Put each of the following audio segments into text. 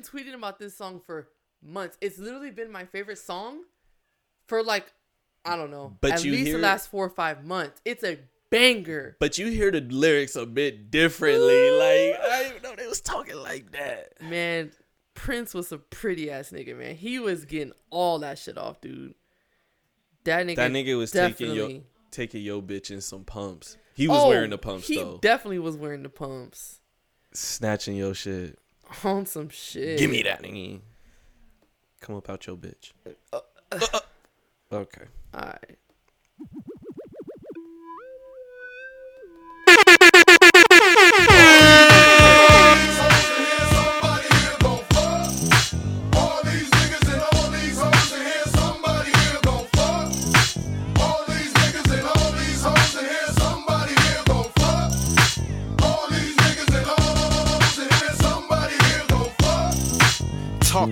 been tweeting about this song for months. It's literally been my favorite song for like, I don't know, But at least hear- the last four or five months. It's a banger. But you hear the lyrics a bit differently. Like I didn't even know they was talking like that. Man, Prince was a pretty ass nigga, man. He was getting all that shit off, dude. That nigga, That nigga was taking your taking your bitch in some pumps. He was Oh, wearing the pumps he though. definitely was wearing the pumps Snatching your shit. on some shit. Give me that. Come up out your bitch. Uh, Okay. All right.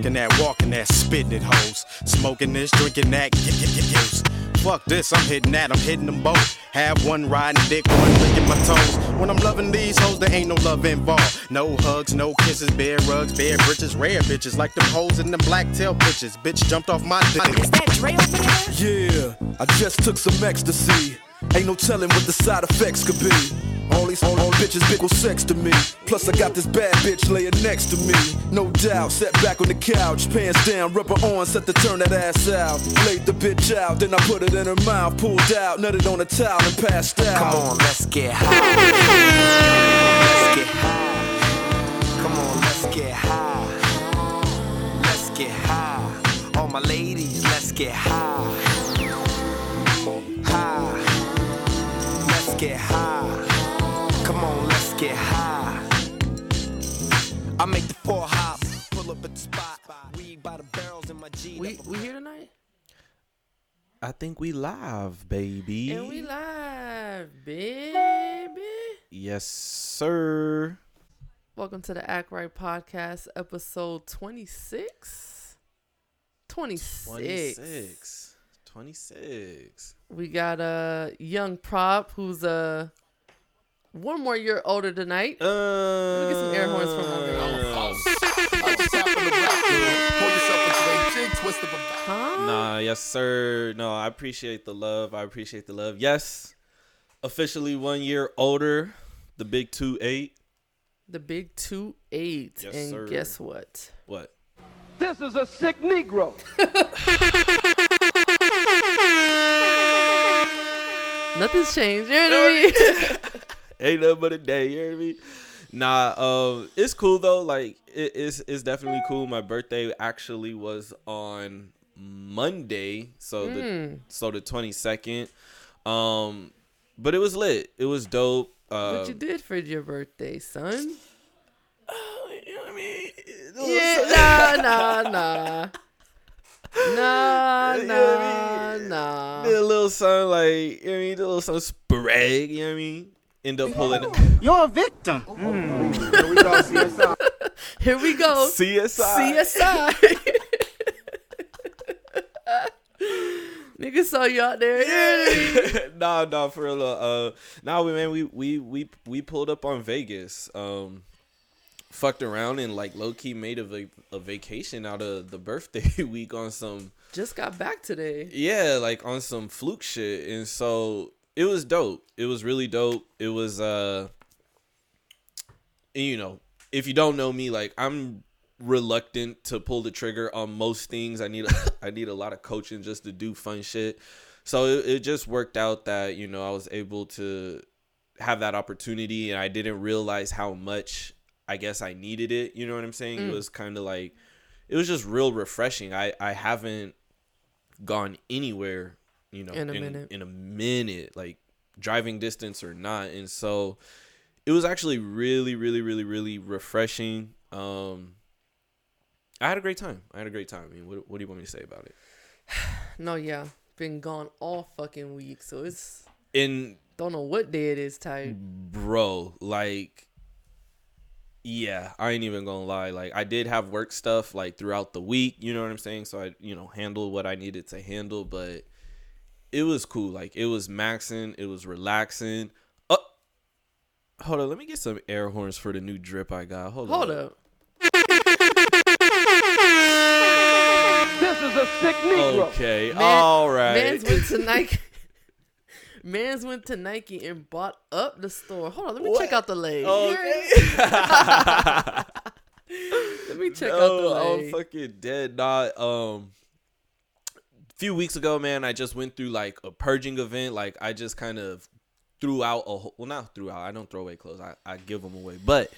Talking that, walking that, spitting it, hoes. Smoking this, drinking that, get, get, get used. Fuck this, I'm hitting that, I'm hitting them both. Have one riding dick, one licking my toes. When I'm loving these hoes, there ain't no love involved. No hugs, no kisses, bare rugs, bare britches, rare bitches. Like them hoes in them black tail bitches. Bitch jumped off my dick. Is that Dre over there? Yeah, I just took some ecstasy. Ain't no telling what the side effects could be. All these all, all bitches bickle sex to me. Plus I got this bad bitch laying next to me. No doubt, sat back on the couch, pants down, rubber on, set to turn that ass out. Laid the bitch out, then I put it in her mouth, pulled out, nutted on a towel and passed out. Come on, let's get high. Let's get high. Come on, let's get high. Let's get high. All my ladies, let's get. High. I make the four hop, pull up at the spot. Weed by the barrels in my G. We we here tonight, I think we live, baby. and we live, baby. Yes, sir. Welcome to the Act Right Podcast, episode 26. 26. 26. 26. We got a young prop who's uh, one more year older tonight. Uh, me get some air horns from my man. Huh? Nah, yes, sir. No, I appreciate the love. I appreciate the love. Yes, officially one year older. The big two eight. The big 2 8. Yes, and sir. guess what? What? This is a sick Negro. Nothing's changed. You know what I mean? Ain't nothing but a day. You hear me? Nah, um, it's cool though. Like it, it's it's definitely cool. My birthday actually was on Monday, so the so the twenty second. Um, but it was lit. It was dope. Uh, what you did for your birthday, son? Oh, you know what I mean? Yeah, nah, nah, nah. Nah, You know nah, I mean? nah. Did a little something like you know what I mean, did a little something sporadic, you know what I mean? End up pulling You're a victim. Here we go. CSI. CSI. Nigga saw you out there. Yeah. nah, nah, for real. Uh, nah, we man, we we we we pulled up on Vegas. Um, fucked around and like low key made a, va- a vacation out of the birthday week on some Just got back today. yeah, like on some fluke shit. And so it was dope. It was really dope. It was uh you know, if you don't know me, like I'm reluctant to pull the trigger on most things. I need I need a lot of coaching just to do fun shit. So it, it just worked out that, you know, I was able to have that opportunity and I didn't realize how much I guess I needed it. You know what I'm saying? It was kind of like it was just real refreshing. I I haven't gone anywhere, you know, In a minute. in a minute, like driving distance or not. And so it was actually really, really, really, really refreshing. Um, I had a great time. I had a great time. I mean, what, what do you want me to say about it? No, yeah, been gone all fucking week, so it's And don't know what day it is. Tight. bro, like, yeah, I ain't even gonna lie. Like, I did have work stuff like throughout the week. You know what I'm saying? So I, you know, handled what I needed to handle, but it was cool. Like, it was maxing. It was relaxing. Uh, hold on. Let me get some air horns for the new drip I got. Hold, on. Hold up. up. This is a sick Negro. Okay. Man- All right. Man's went to Nike. Man's went to Nike and bought up the store. Hold on, let me check out the leg. Okay. Let me check out the no, I'm fucking dead. Not um. Few weeks ago, man, I just went through like a purging event. Like I just kind of threw out a whole, well, not threw out. I don't throw away clothes. I I give them away, but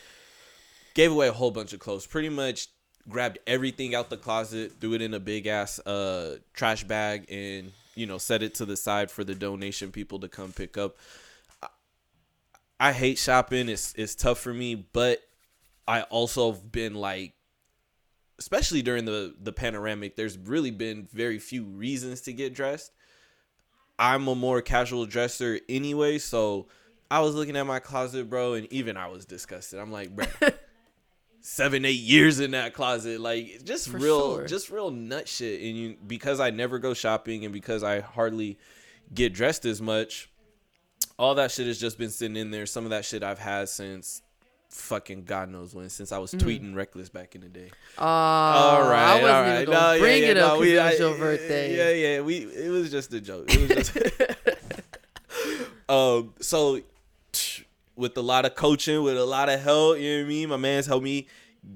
gave away a whole bunch of clothes. Pretty much grabbed everything out the closet, threw it in a big ass uh trash bag, and you know set it to the side for the donation people to come pick up. I, I hate shopping. It's it's tough for me, but I also have been like especially during the the panoramic there's really been very few reasons to get dressed. I'm a more casual dresser anyway so i was looking at my closet bro and even i was disgusted. I'm like bro seven eight years in that closet. Like just For real sure. just real nut shit. And you because i never go shopping and because i hardly get dressed as much all that shit has just been sitting in there. Some of that shit i've had since fucking god knows when since i was tweeting reckless back in the day Uh, all right, I wasn't all even No, bring yeah, it no, up we- I- your birthday. Yeah, yeah. We it was just a joke. It was just um. So with a lot of coaching, with a lot of help, you know what I mean. My man's helped me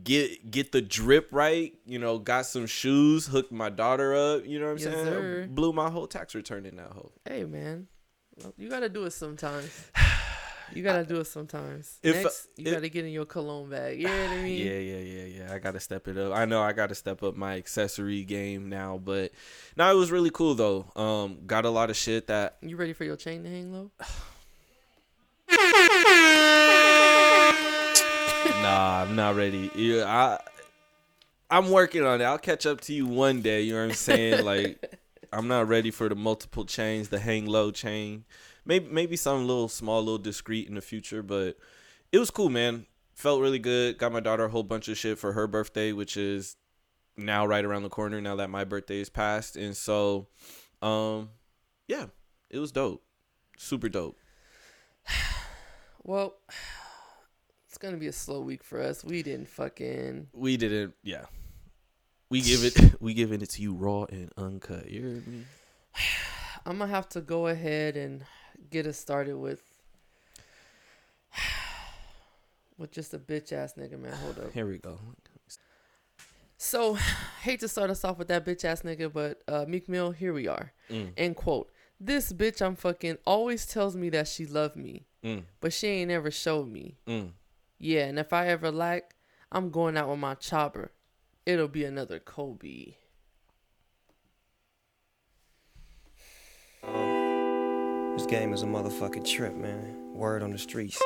get get the drip right. You know, got some shoes, hooked my daughter up. You know what I'm Yes, saying? sir. Blew my whole tax return in that hole. Hey, man, Well, you gotta do it sometimes. You gotta do it sometimes. If- Next, you if- gotta get in your cologne bag. You know what I mean? Yeah, yeah, yeah, yeah. I gotta step it up. I know I gotta step up my accessory game now, but no, it was really cool though. Um, got a lot of shit that You ready for your chain to hang low? Nah, I'm not ready. Yeah, I I'm working on it. I'll catch up to you one day. You know what I'm saying? Like I'm not ready for the multiple chains, the hang low chain. Maybe maybe something little small, little discreet in the future, but it was cool, man. Felt really good. Got my daughter a whole bunch of shit for her birthday, which is now right around the corner now that my birthday is past. And so um yeah, it was dope. Super dope. Well, it's gonna be a slow week for us. We didn't fucking. we didn't yeah we give it we giving it to you raw and uncut you heard me I'm gonna have to go ahead and get us started with with just a bitch ass nigga, man. Hold up. here we go So, hate to start us off with that bitch ass nigga, but uh, Meek Mill, here we are. Mm. End quote. This bitch I'm fucking always tells me that she love me, Mm, but she ain't ever showed me. mm. Yeah, and if I ever lack, I'm going out with my chopper. It'll be another Kobe. This game is a motherfucking trip, man. Word on the streets.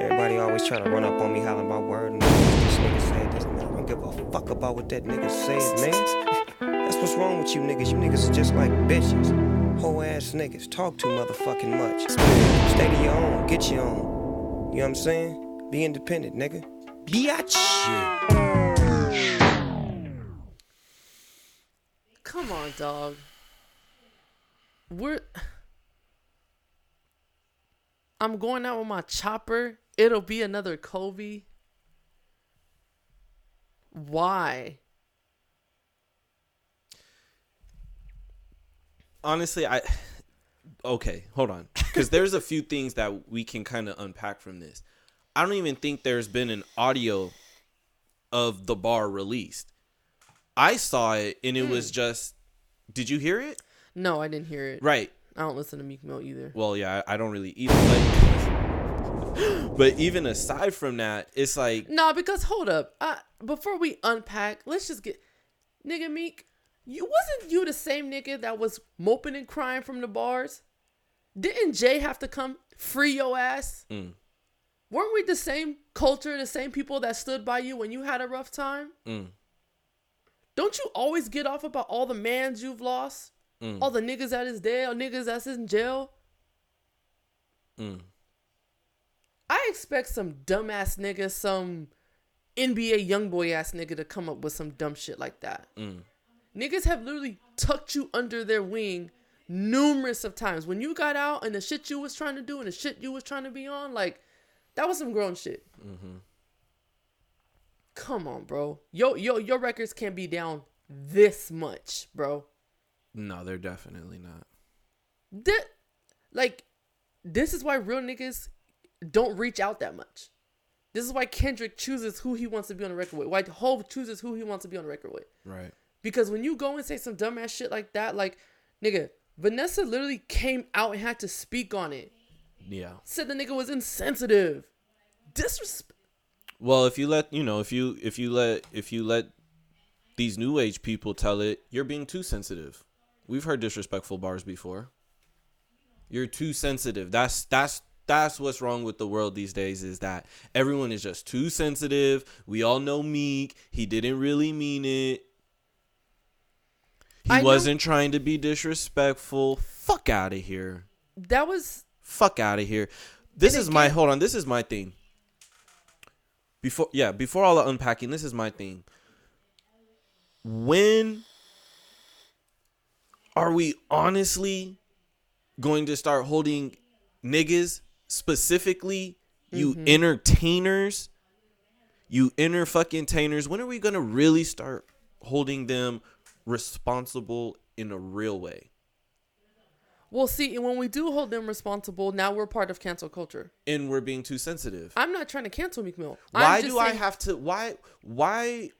Everybody always trying to run up on me hollering my word and this nigga said this, man. I don't give a fuck about what that nigga said, man. That's what's wrong with you niggas. You niggas are just like bitches. Whole ass niggas. Talk too motherfucking much. Stay to your own. Get your own. You know what I'm saying? Be independent, nigga. Biatch. Come on, dog. We're. I'm going out with my chopper. It'll be another Kobe. Why? honestly, I okay, hold on, because there's a few things that we can kind of unpack from this. I don't even think there's been an audio of the bar released. I saw it and it was mm. just. Did you hear it? No, I didn't hear it. Right. I don't listen to Meek Mill either. Well, yeah, I I don't really either. But, but even aside from that, it's like No, because hold up. Uh, before we unpack, let's just get nigga Meek. You wasn't you the same nigga that was moping and crying from the bars? Didn't Jay have to come free your ass? Mm. Weren't we the same culture, the same people that stood by you when you had a rough time? Mm. Don't you always get off about all the mans you've lost? Mm. All the niggas that is dead, or niggas that's in jail? Mm. I expect some dumbass nigga, some NBA young boy ass nigga to come up with some dumb shit like that. Mm. Niggas have literally tucked you under their wing numerous of times. When you got out and the shit you was trying to do and the shit you was trying to be on, like that was some grown shit. Mm-hmm. Come on, bro. Yo, yo, your records can't be down this much, bro. No, they're definitely not. That, like, this is why real niggas don't reach out that much. This is why Kendrick chooses who he wants to be on the record with. Why Hove chooses who he wants to be on the record with. Right. Because when you go and say some dumbass shit like that, like, nigga, Vanessa literally came out and had to speak on it. Yeah. Said the nigga was insensitive. Disrespect. Well, if you let you know, if you if you let if you let these new age people tell it, you're being too sensitive. We've heard disrespectful bars before. You're too sensitive. That's that's that's what's wrong with the world these days is that everyone is just too sensitive. We all know Meek. He didn't really mean it. He I wasn't trying to be disrespectful. Fuck out of here. That was Fuck out of here. This is my hold on. This is my thing. Before yeah, before all the unpacking, this is my thing. When are we honestly going to start holding niggas specifically you Mm-hmm. entertainers you inner fucking tainers when are we gonna really start holding them responsible in a real way well. See, when we do hold them responsible, now we're part of cancel culture. and we're being too sensitive I'm not trying to cancel Meek Mill. Why do i have to why why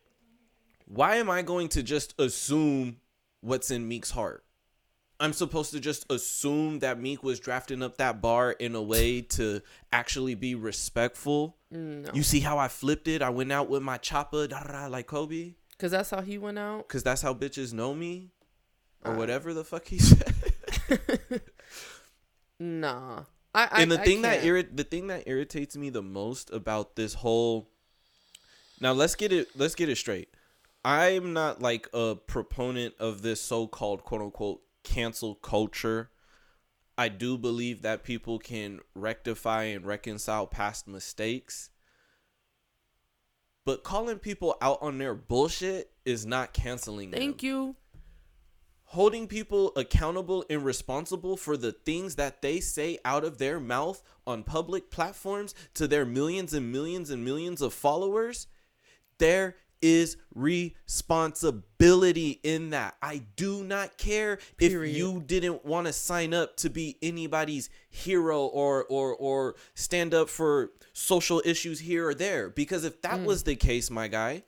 why am i going to just assume what's in meek's heart i'm supposed to just assume that meek was drafting up that bar in a way to actually be respectful No. you see how i flipped it i went out with my chopper da, da, da, like kobe Cause that's how he went out. because that's how bitches know me or Uh. whatever the fuck he said Nah. I, I and the I thing that can't. irrit- the thing that irritates me the most about this whole now let's get it let's get it straight i'm not like a proponent of this so-called quote-unquote cancel culture i do believe that people can rectify and reconcile past mistakes but calling people out on their bullshit is not canceling them Thank you. holding people accountable and responsible for the things that they say out of their mouth on public platforms to their millions and millions and millions of followers, there is responsibility in that. I do not care Period. if you didn't want to sign up to be anybody's hero or or or stand up for social issues here or there because if that mm. was the case, my guy,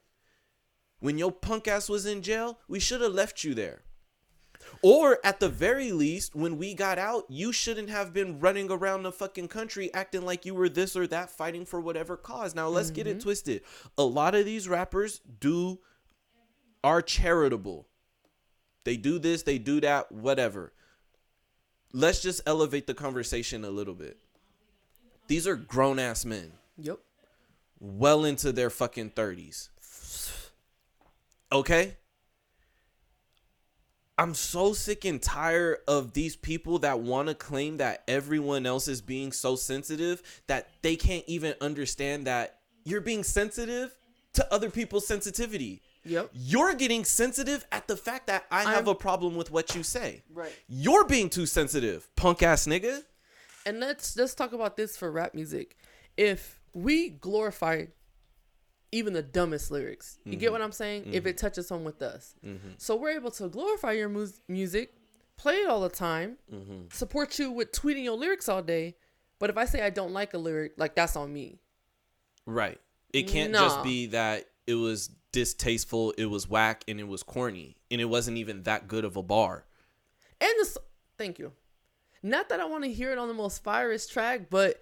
when your punk ass was in jail, we should have left you there. Or at the very least, when we got out, you shouldn't have been running around the fucking country acting like you were this or that, fighting for whatever cause. Now, let's get it mm-hmm. twisted. A lot of these rappers do are charitable. They do this, they do that, whatever. Let's just elevate the conversation a little bit. These are grown ass men, Yep. well into their fucking 30s. Okay? I'm so sick and tired of these people that want to claim that everyone else is being so sensitive that they can't even understand that you're being sensitive to other people's sensitivity. Yep. You're getting sensitive at the fact that I have I'm- a problem with what you say. Right. You're being too sensitive, punk ass nigga. And let's let's talk about this for rap music. If we glorify even the dumbest lyrics. You get mm-hmm. what I'm saying? If it mm-hmm. touches home with us. Mm-hmm. So we're able to glorify your mus- music, play it all the time, support you with tweeting your lyrics all day. But if I say I don't like a lyric, like that's on me. Right. It can't Nah. just be that it was distasteful, it was whack, and it was corny, and it wasn't even that good of a bar. And the thank you. Not that I want to hear it on the most fierest track, but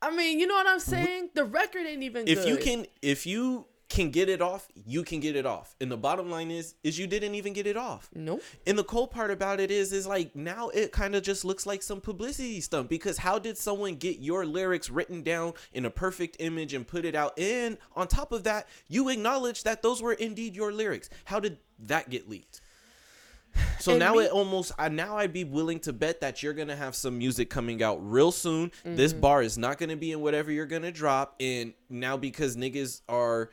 I mean, you know what I'm saying? The record ain't even If you can, if you can get it off, you can get it off. And the bottom line is, is you didn't even get it off. Nope. And the cool part about it is, is like now it kind of just looks like some publicity stunt because how did someone get your lyrics written down in a perfect image and put it out? And on top of that, you acknowledge that those were indeed your lyrics. How did that get leaked? So now it almost I now I'd be willing to bet that you're gonna have some music coming out real soon. This Mm-hmm. bar is not gonna be in whatever you're gonna drop. And now because niggas are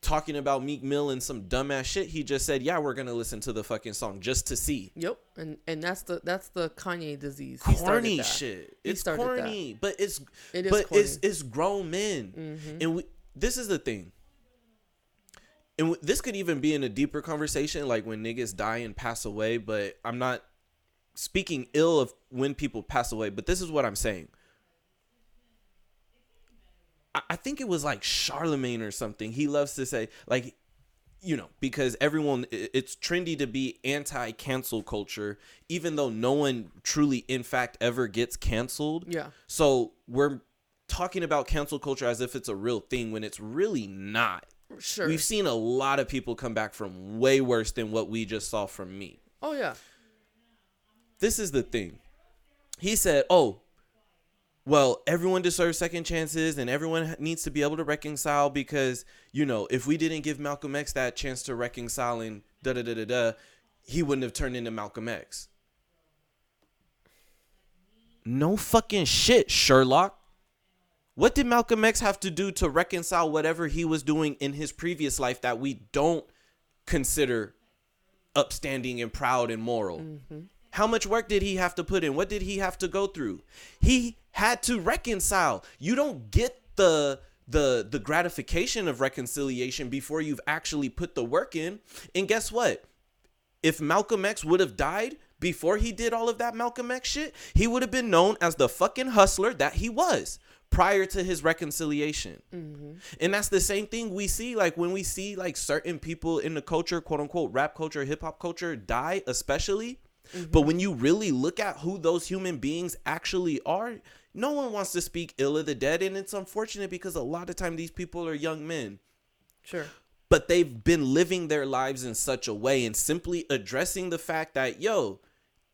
talking about Meek Mill and some dumbass shit, he just said, Yeah, we're gonna listen to the fucking song just to see. Yep. And and that's the that's the Kanye disease. He Corny shit. He It's started that. corny. But it's It is but corny. Mm-hmm. it's grown men. And we this is the thing. And this could even be in a deeper conversation, like when niggas die and pass away. But I'm not speaking ill of when people pass away. But this is what I'm saying. I, I think it was like Charlemagne or something. He loves to say, like, you know, because everyone, it's trendy to be anti cancel culture, even though no one truly, in fact, ever gets canceled. Yeah. So we're talking about cancel culture as if it's a real thing when it's really not. Sure. We've seen a lot of people come back from way worse than what we just saw from me. oh yeah. This is the thing. He said, "Oh, well, everyone deserves second chances and everyone needs to be able to reconcile because, you know, if we didn't give Malcolm X that chance to reconcile and da da da da da, he wouldn't have turned into Malcolm X." No fucking shit, Sherlock. What did Malcolm X have to do to reconcile whatever he was doing in his previous life that we don't consider upstanding and proud and moral? Mm-hmm. How much work did he have to put in? What did he have to go through? He had to reconcile. You don't get the the the gratification of reconciliation before you've actually put the work in. And guess what? If Malcolm X would have died before he did all of that Malcolm X shit, he would have been known as the fucking hustler that he was prior to his reconciliation. Mm-hmm. And that's the same thing we see like when we see like certain people in the culture, quote unquote, rap culture, hip hop culture die, especially. Mm-hmm. But when you really look at who those human beings actually are, no one wants to speak ill of the dead. And it's unfortunate because a lot of time these people are young men Sure. but they've been living their lives in such a way and simply addressing the fact that yo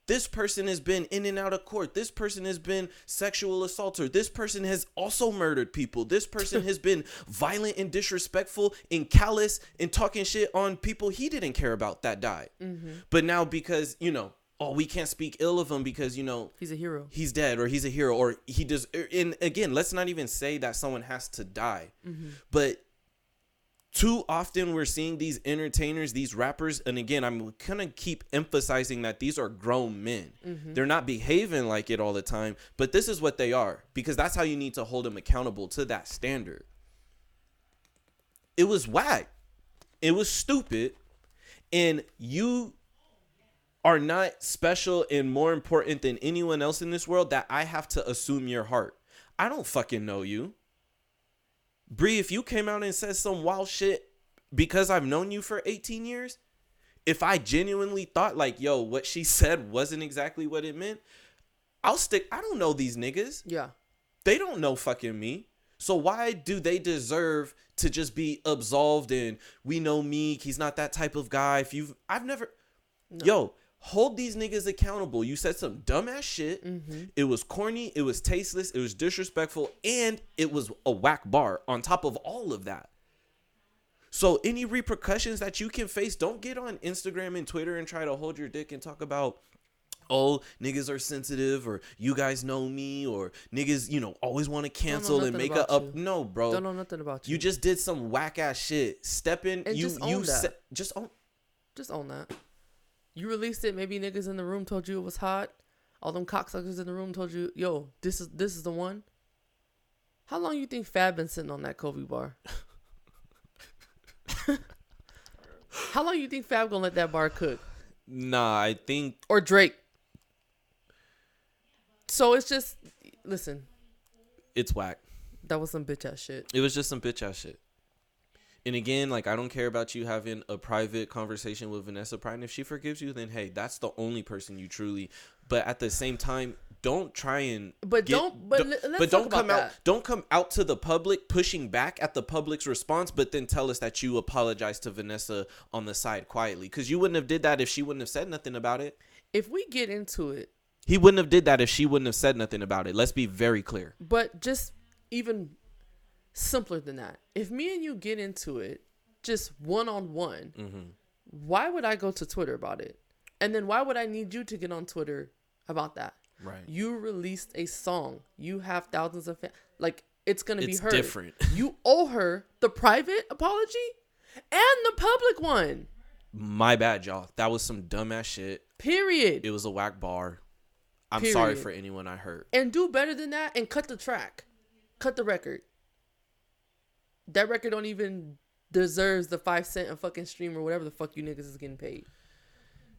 this person has been in and out of court. This person has been sexual assaulter. This person has also murdered people. This person has been violent and disrespectful and callous and talking shit on people he didn't care about that died. Mm-hmm. But now because you know oh we can't speak ill of him because you know He's a hero. he's dead or he's a hero or he does and again let's not even say that someone has to die. Mm-hmm. But too often we're seeing these entertainers these rappers and again i'm gonna keep emphasizing that these are grown men. Mm-hmm. They're not behaving like it all the time but this is what they are because that's how you need to hold them accountable to that standard. It was whack. It was stupid. And you are not special and more important than anyone else in this world that I have to assume your heart. I don't fucking know you. Bree, if you came out and said some wild shit because I've known you for 18 years, if I genuinely thought like, yo, what she said wasn't exactly what it meant, I'll stick. I don't know these niggas. Yeah. They don't know fucking me. So why do they deserve to just be absolved and we know Meek, he's not that type of guy. If you've I've never Yo, hold these niggas accountable. You said some dumbass shit. Mm-hmm. It was corny, it was tasteless, it was disrespectful, and it was a whack bar on top of all of that. So any repercussions that you can face, don't get on Instagram and Twitter and try to hold your dick and talk about oh niggas are sensitive or you guys know me or niggas you know always want to cancel and make a up you. no bro Don't know nothing about you. you just did some whack ass shit step in And you just you that. se- just own Just own that. You released it. Maybe niggas in the room told you it was hot. All them cocksuckers in the room told you, "Yo, this is this is the one." How long you think Fab been sitting on that Kobe bar? How long you think Fab gonna let that bar cook? Nah, I think or Drake. So it's just listen. It's whack. That was some bitch ass shit. It was just some bitch ass shit. And again, like I don't care about you having a private conversation with Vanessa Bryant. And if she forgives you, then hey, that's the only person you truly. But at the same time, don't try and. But don't- but let's but don't come about out. that. Don't come out to the public pushing back at the public's response, but then tell us that you apologize to Vanessa on the side quietly, because you wouldn't have did that if she wouldn't have said nothing about it. If we get into it, He wouldn't have did that if she wouldn't have said nothing about it. Let's be very clear. but just even simpler than that. If me and you get into it, just one on one, why would I go to Twitter about it? And then why would I need you to get on Twitter about that? Right. You released a song. You have thousands of fans. Like it's gonna be It's heard. different. You owe her the private apology and the public one. My bad, y'all. That was some dumbass shit. Period. It was a whack bar. I'm sorry for anyone I hurt. and do better than that and cut the track cut the record that record don't even deserves the five cent a fucking stream or whatever the fuck you niggas is getting paid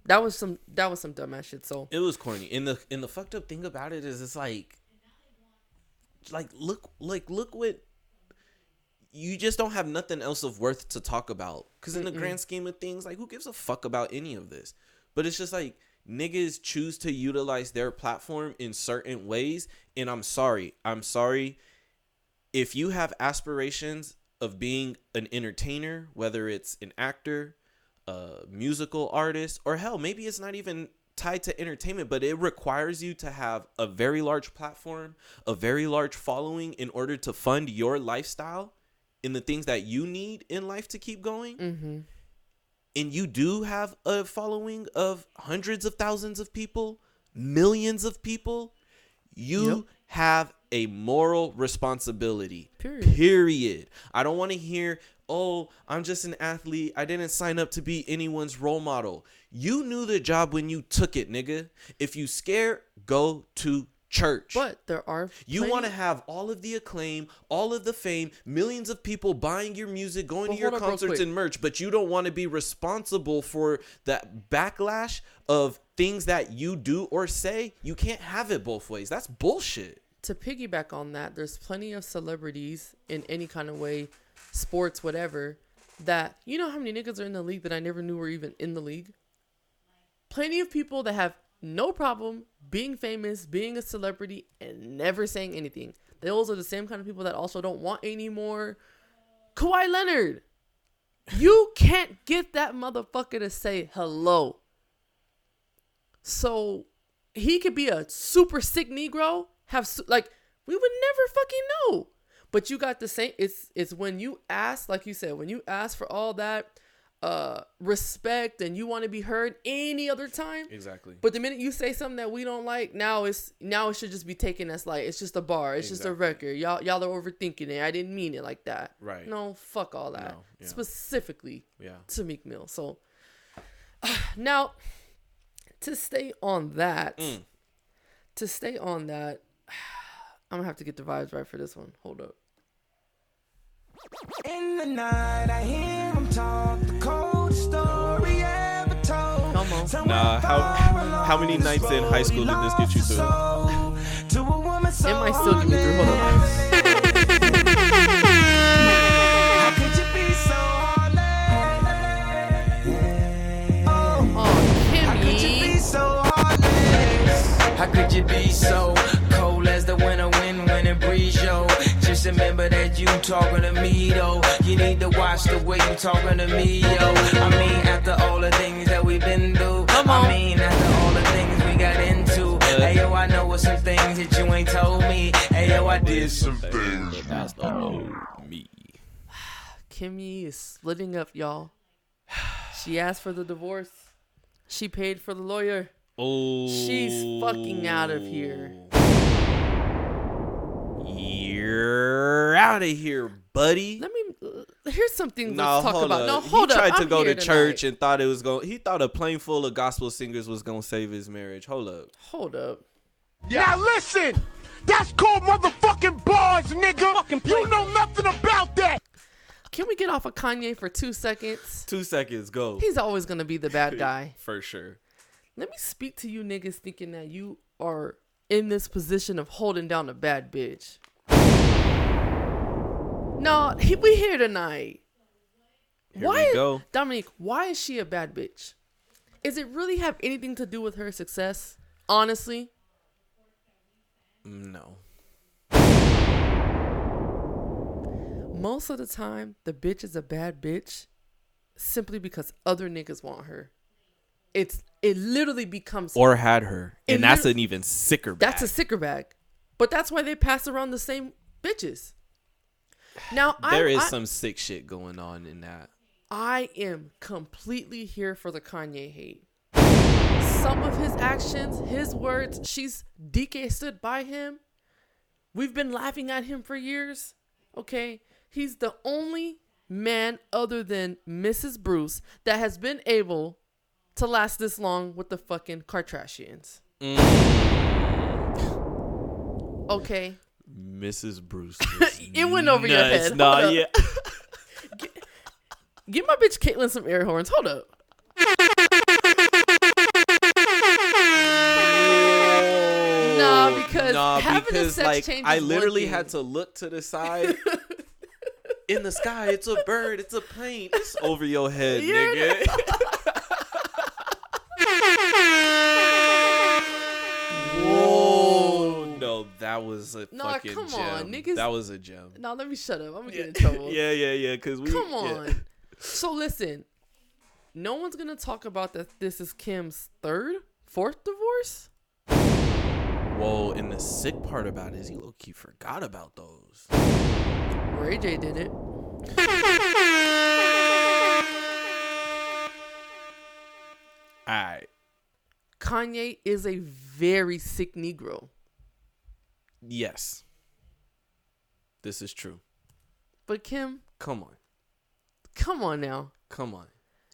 that was some that was some dumbass shit so It was corny. And the and the fucked up thing about it is it's like like look like look what you just don't have nothing else of worth to talk about. Cause in the grand scheme of things, like who gives a fuck about any of this? But it's just like niggas choose to utilize their platform in certain ways. And I'm sorry. I'm sorry. If you have aspirations of being an entertainer, whether it's an actor, a musical artist, or hell, maybe it's not even tied to entertainment, but it requires you to have a very large platform, a very large following in order to fund your lifestyle in the things that you need in life to keep going. mm-hmm. And you do have a following of hundreds of thousands of people, millions of people. You Yep. Have a moral responsibility. Period. Period. I don't want to hear, oh, I'm just an athlete. I didn't sign up to be anyone's role model. You knew the job when you took it, nigga. If you scared, go to church. but there are You plenty- want to have all of the acclaim, all of the fame, millions of people buying your music, going But to your hold up real concerts and merch, but you don't want to be responsible for that backlash of things that you do or say. You can't have it both ways. That's bullshit. to piggyback on that, there's plenty of celebrities in any kind of way, sports, whatever, that you know how many niggas are in the league that I never knew were even in the league? Plenty of people that have no problem being famous, being a celebrity, and never saying anything. Those are the same kind of people that also don't want any more. Kawhi Leonard. You can't get that motherfucker to say hello. So he could be a super sick Negro, have su- like we would never fucking know. But you got the same. It's it's when you ask, like you said, when you ask for all that uh respect and you want to be heard any other time. Exactly. But the minute you say something that we don't like, now it's now it should just be taken as like it's just a bar, it's just a record. Y'all y'all are overthinking it. I didn't mean it like that. Right. No, fuck all that. No, yeah. Specifically yeah. to Meek Mill. So now to stay on that, Mm. to stay on that, I'm gonna have to get the vibes right for this one. Hold up. In the night, I hear him talk the cold story ever told. Come on. Nah, how how many nights in high school did this get you through? To a woman so It might still get me through. Hold up. How could you be so cold as the winter wind when it breeze, yo? Just remember that you talking to me, though. You need to watch the way you talking to me, yo. I mean, after all the things that we've been through. Come on. I mean, after all the things we got into. Hey, yo, I know what some things that you ain't told me. Hey, yo, I did some things. That's the old me. Kimmy is splitting up, y'all. She asked for the divorce. She paid for the lawyer. Oh, She's fucking out of here. You're out of here, buddy. Let me. Uh, here's something No, let's talk hold about. up. No, hold he up. tried to I'm go to here church and thought it was going. He thought a plane full of gospel singers was gonna save his marriage. Hold up. Hold up. Now listen, that's called motherfucking bars, nigga. You know nothing about that. can we get off of Kanye for two seconds? Two seconds, go. He's always gonna be the bad guy. For sure. Let me speak to you niggas thinking that you are in this position of holding down a bad bitch. No, he, we here tonight. Here why, we go. Dominique? Why is she a bad bitch? Is it really have anything to do with her success? Honestly, mm, No. most of the time, the bitch is a bad bitch simply because other niggas want her. It's it literally becomes Or had her. And that's an even sicker bag. That's a sicker bag. But that's why they pass around the same bitches. Now There I, is I, some sick shit going on in that. I am completely here for the Kanye hate. Some of his actions, his words, she's DK stood by him. We've been laughing at him for years. Okay. He's the only man other than Mrs. Bruce that has been able to last this long with the fucking Kardashians. Mm. Okay. Mrs. Bruce. It went over your head. Nah, yeah. Give my bitch Caitlyn some air horns. Hold up. Nah, because nah, having a because sex like change I literally had to look to the side. In the sky, it's a bird, it's a plane. It's over your head, You're nigga. That was a Nah, fucking come gem. on, niggas- That was a gem. Now let me shut up. I'm gonna get in trouble. yeah, yeah, yeah. Cause we Come yeah. on. So listen, no one's gonna talk about that. This is Kim's third, fourth divorce. Whoa, and the sick part about it is he low key forgot about those. Ray J did it. Alright. Kanye is a very sick Negro, Yes. This is true. but Kim, Come on. come on now. Come on.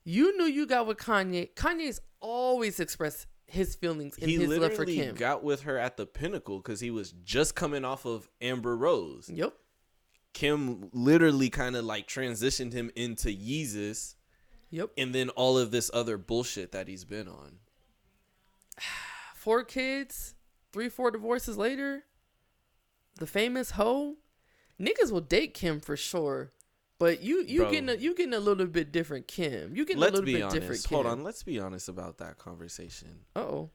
You knew you got with Kanye. Kanye's always expressed his feelings and he his literally love for Kim. got with her at the pinnacle because he was just coming off of Amber Rose. yep. Kim literally kind of like transitioned him into Yeezus Yep. and then all of this other bullshit that he's been on. Four kids, three, four divorces later. The famous hoe. Niggas will date Kim for sure. But you you Bro. getting a, you getting a little bit different Kim. You getting a Let's little be bit different. Kim. Hold on. Let's be honest about that conversation. Uh oh.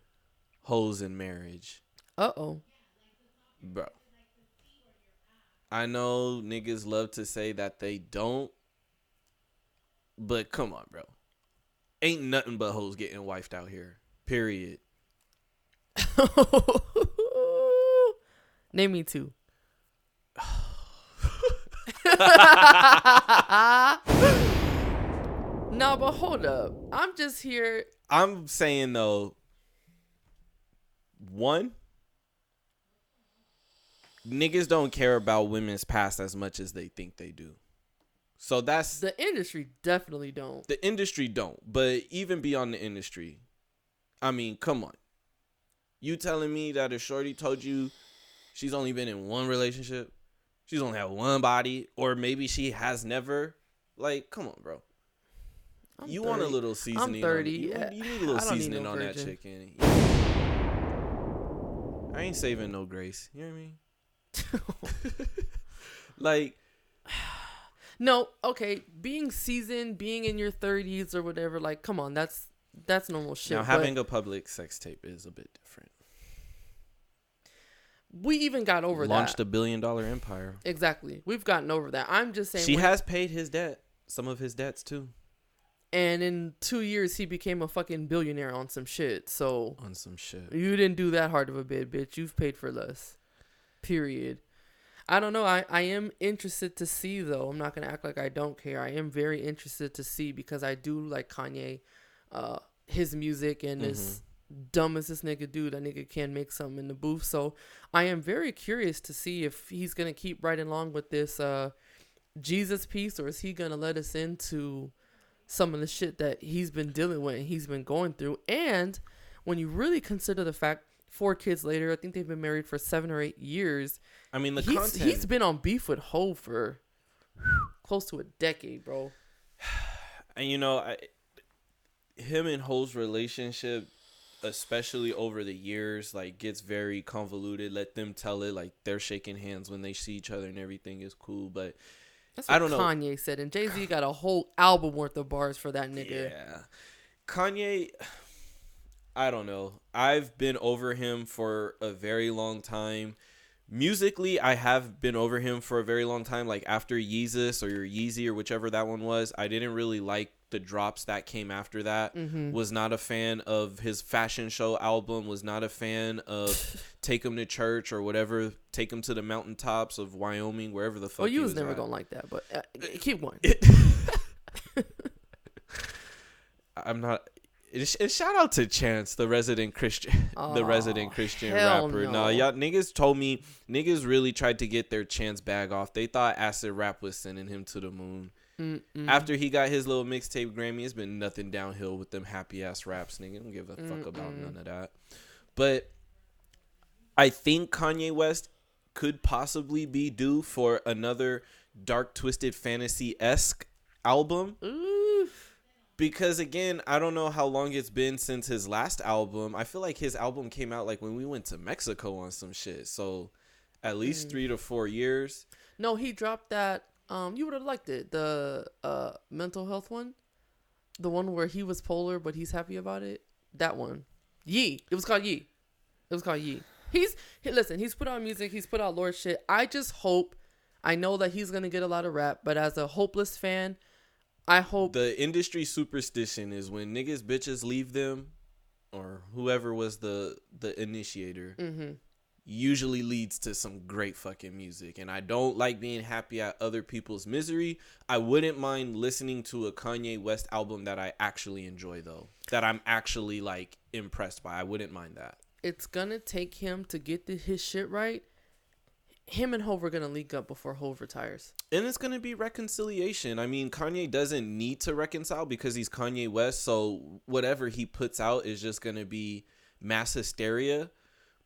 Hoes in marriage. Uh oh. Bro. I know niggas love to say that they don't, but come on, bro. Ain't nothing but hoes getting wifed out here. Period. Name me two. no, but hold up. I'm just here. I'm saying though, one, niggas don't care about women's past as much as they think they do. So that's The industry definitely don't. the industry don't, but even beyond the industry, I mean, come on. You telling me that a shorty told you she's only been in one relationship, she's only had one body, or maybe she has never? Like, come on, bro. I'm you want a little seasoning? on- 30, you, yeah. you need a little I don't need seasoning no on that chicken. I ain't saving no grace. You know what I mean? like, No, okay. Being seasoned, being in your 30s or whatever, like, come on, that's that's normal shit. now having a public sex tape is a bit different. We even got over Launched that. a billion dollar empire. exactly. We've gotten over that. I'm just saying. She has paid his debt, some of his debts too, and in two years he became a fucking billionaire on some shit. So on some shit. you didn't do that hard of a bid, bitch. You've paid for less. Period. I don't know. I, I am interested to see though. I'm not gonna act like I don't care. I am very interested to see because I do like Kanye, uh, his music and as dumb as this nigga do, that nigga can make something in the booth. So I am very curious to see if he's gonna keep right along with this uh Jesus piece or is he gonna let us into some of the shit that he's been dealing with and he's been going through. And when you really consider the fact four kids later, I think they've been married for seven or eight years. I mean, the he's, content. he's been on beef with Hove for close to a decade, bro. And you know, I, him and Hove's relationship, especially over the years, like gets very convoluted. Let them tell it like they're shaking hands when they see each other and everything is cool. But That's what I don't know. Kanye said, and Jay Z got a whole album worth of bars for that nigga. Yeah. Kanye, I don't know. I've been over him for a very long time. Musically, I have been over him for a very long time. Like after Yeezus or your Yeezy or whichever that one was, I didn't really like the drops that came after that. Mhm. Was not a fan of his fashion show album. Was not a fan of Take Him to Church or whatever. Take Him to the mountaintops of Wyoming, wherever the fuck. Well, he you was never at. gonna like that, but uh, keep going. I'm not. It's shout out to Chance, the resident Christian, the resident Christian rapper. no. Nah, y'all niggas told me niggas really tried to get their Chance bag off. They thought acid rap was sending him to the moon. Mm-mm. After he got his little mixtape Grammy, it's been nothing downhill with them happy ass raps. Nigga, don't give a fuck about Mm-mm. none of that. But I think Kanye West could possibly be due for another dark twisted fantasy esque album. Because again, I don't know how long it's been since his last album. I feel like his album came out like when we went to Mexico on some shit. So at least Mm. three to four years. No, he dropped that. Um, you would have liked it. The uh mental health one, the one where he was polar but he's happy about it. That one, Ye. It was called Ye. It was called Ye. He's he, listen. He's put out music. He's put out Lord shit. I just hope. I know that he's gonna get a lot of rap, but as a hopeless fan, I hope The industry superstition is when niggas bitches leave them, or whoever was the the initiator, Mhm. Usually leads to some great fucking music. And I don't like being happy at other people's misery. I wouldn't mind listening to a Kanye West album that I actually enjoy though, that I'm actually like impressed by. I wouldn't mind that. it's gonna take him to get the, his shit right. Him and Hove are gonna link up before Hove retires. And it's gonna be reconciliation. I mean, Kanye doesn't need to reconcile because he's Kanye West. So whatever he puts out is just gonna be mass hysteria.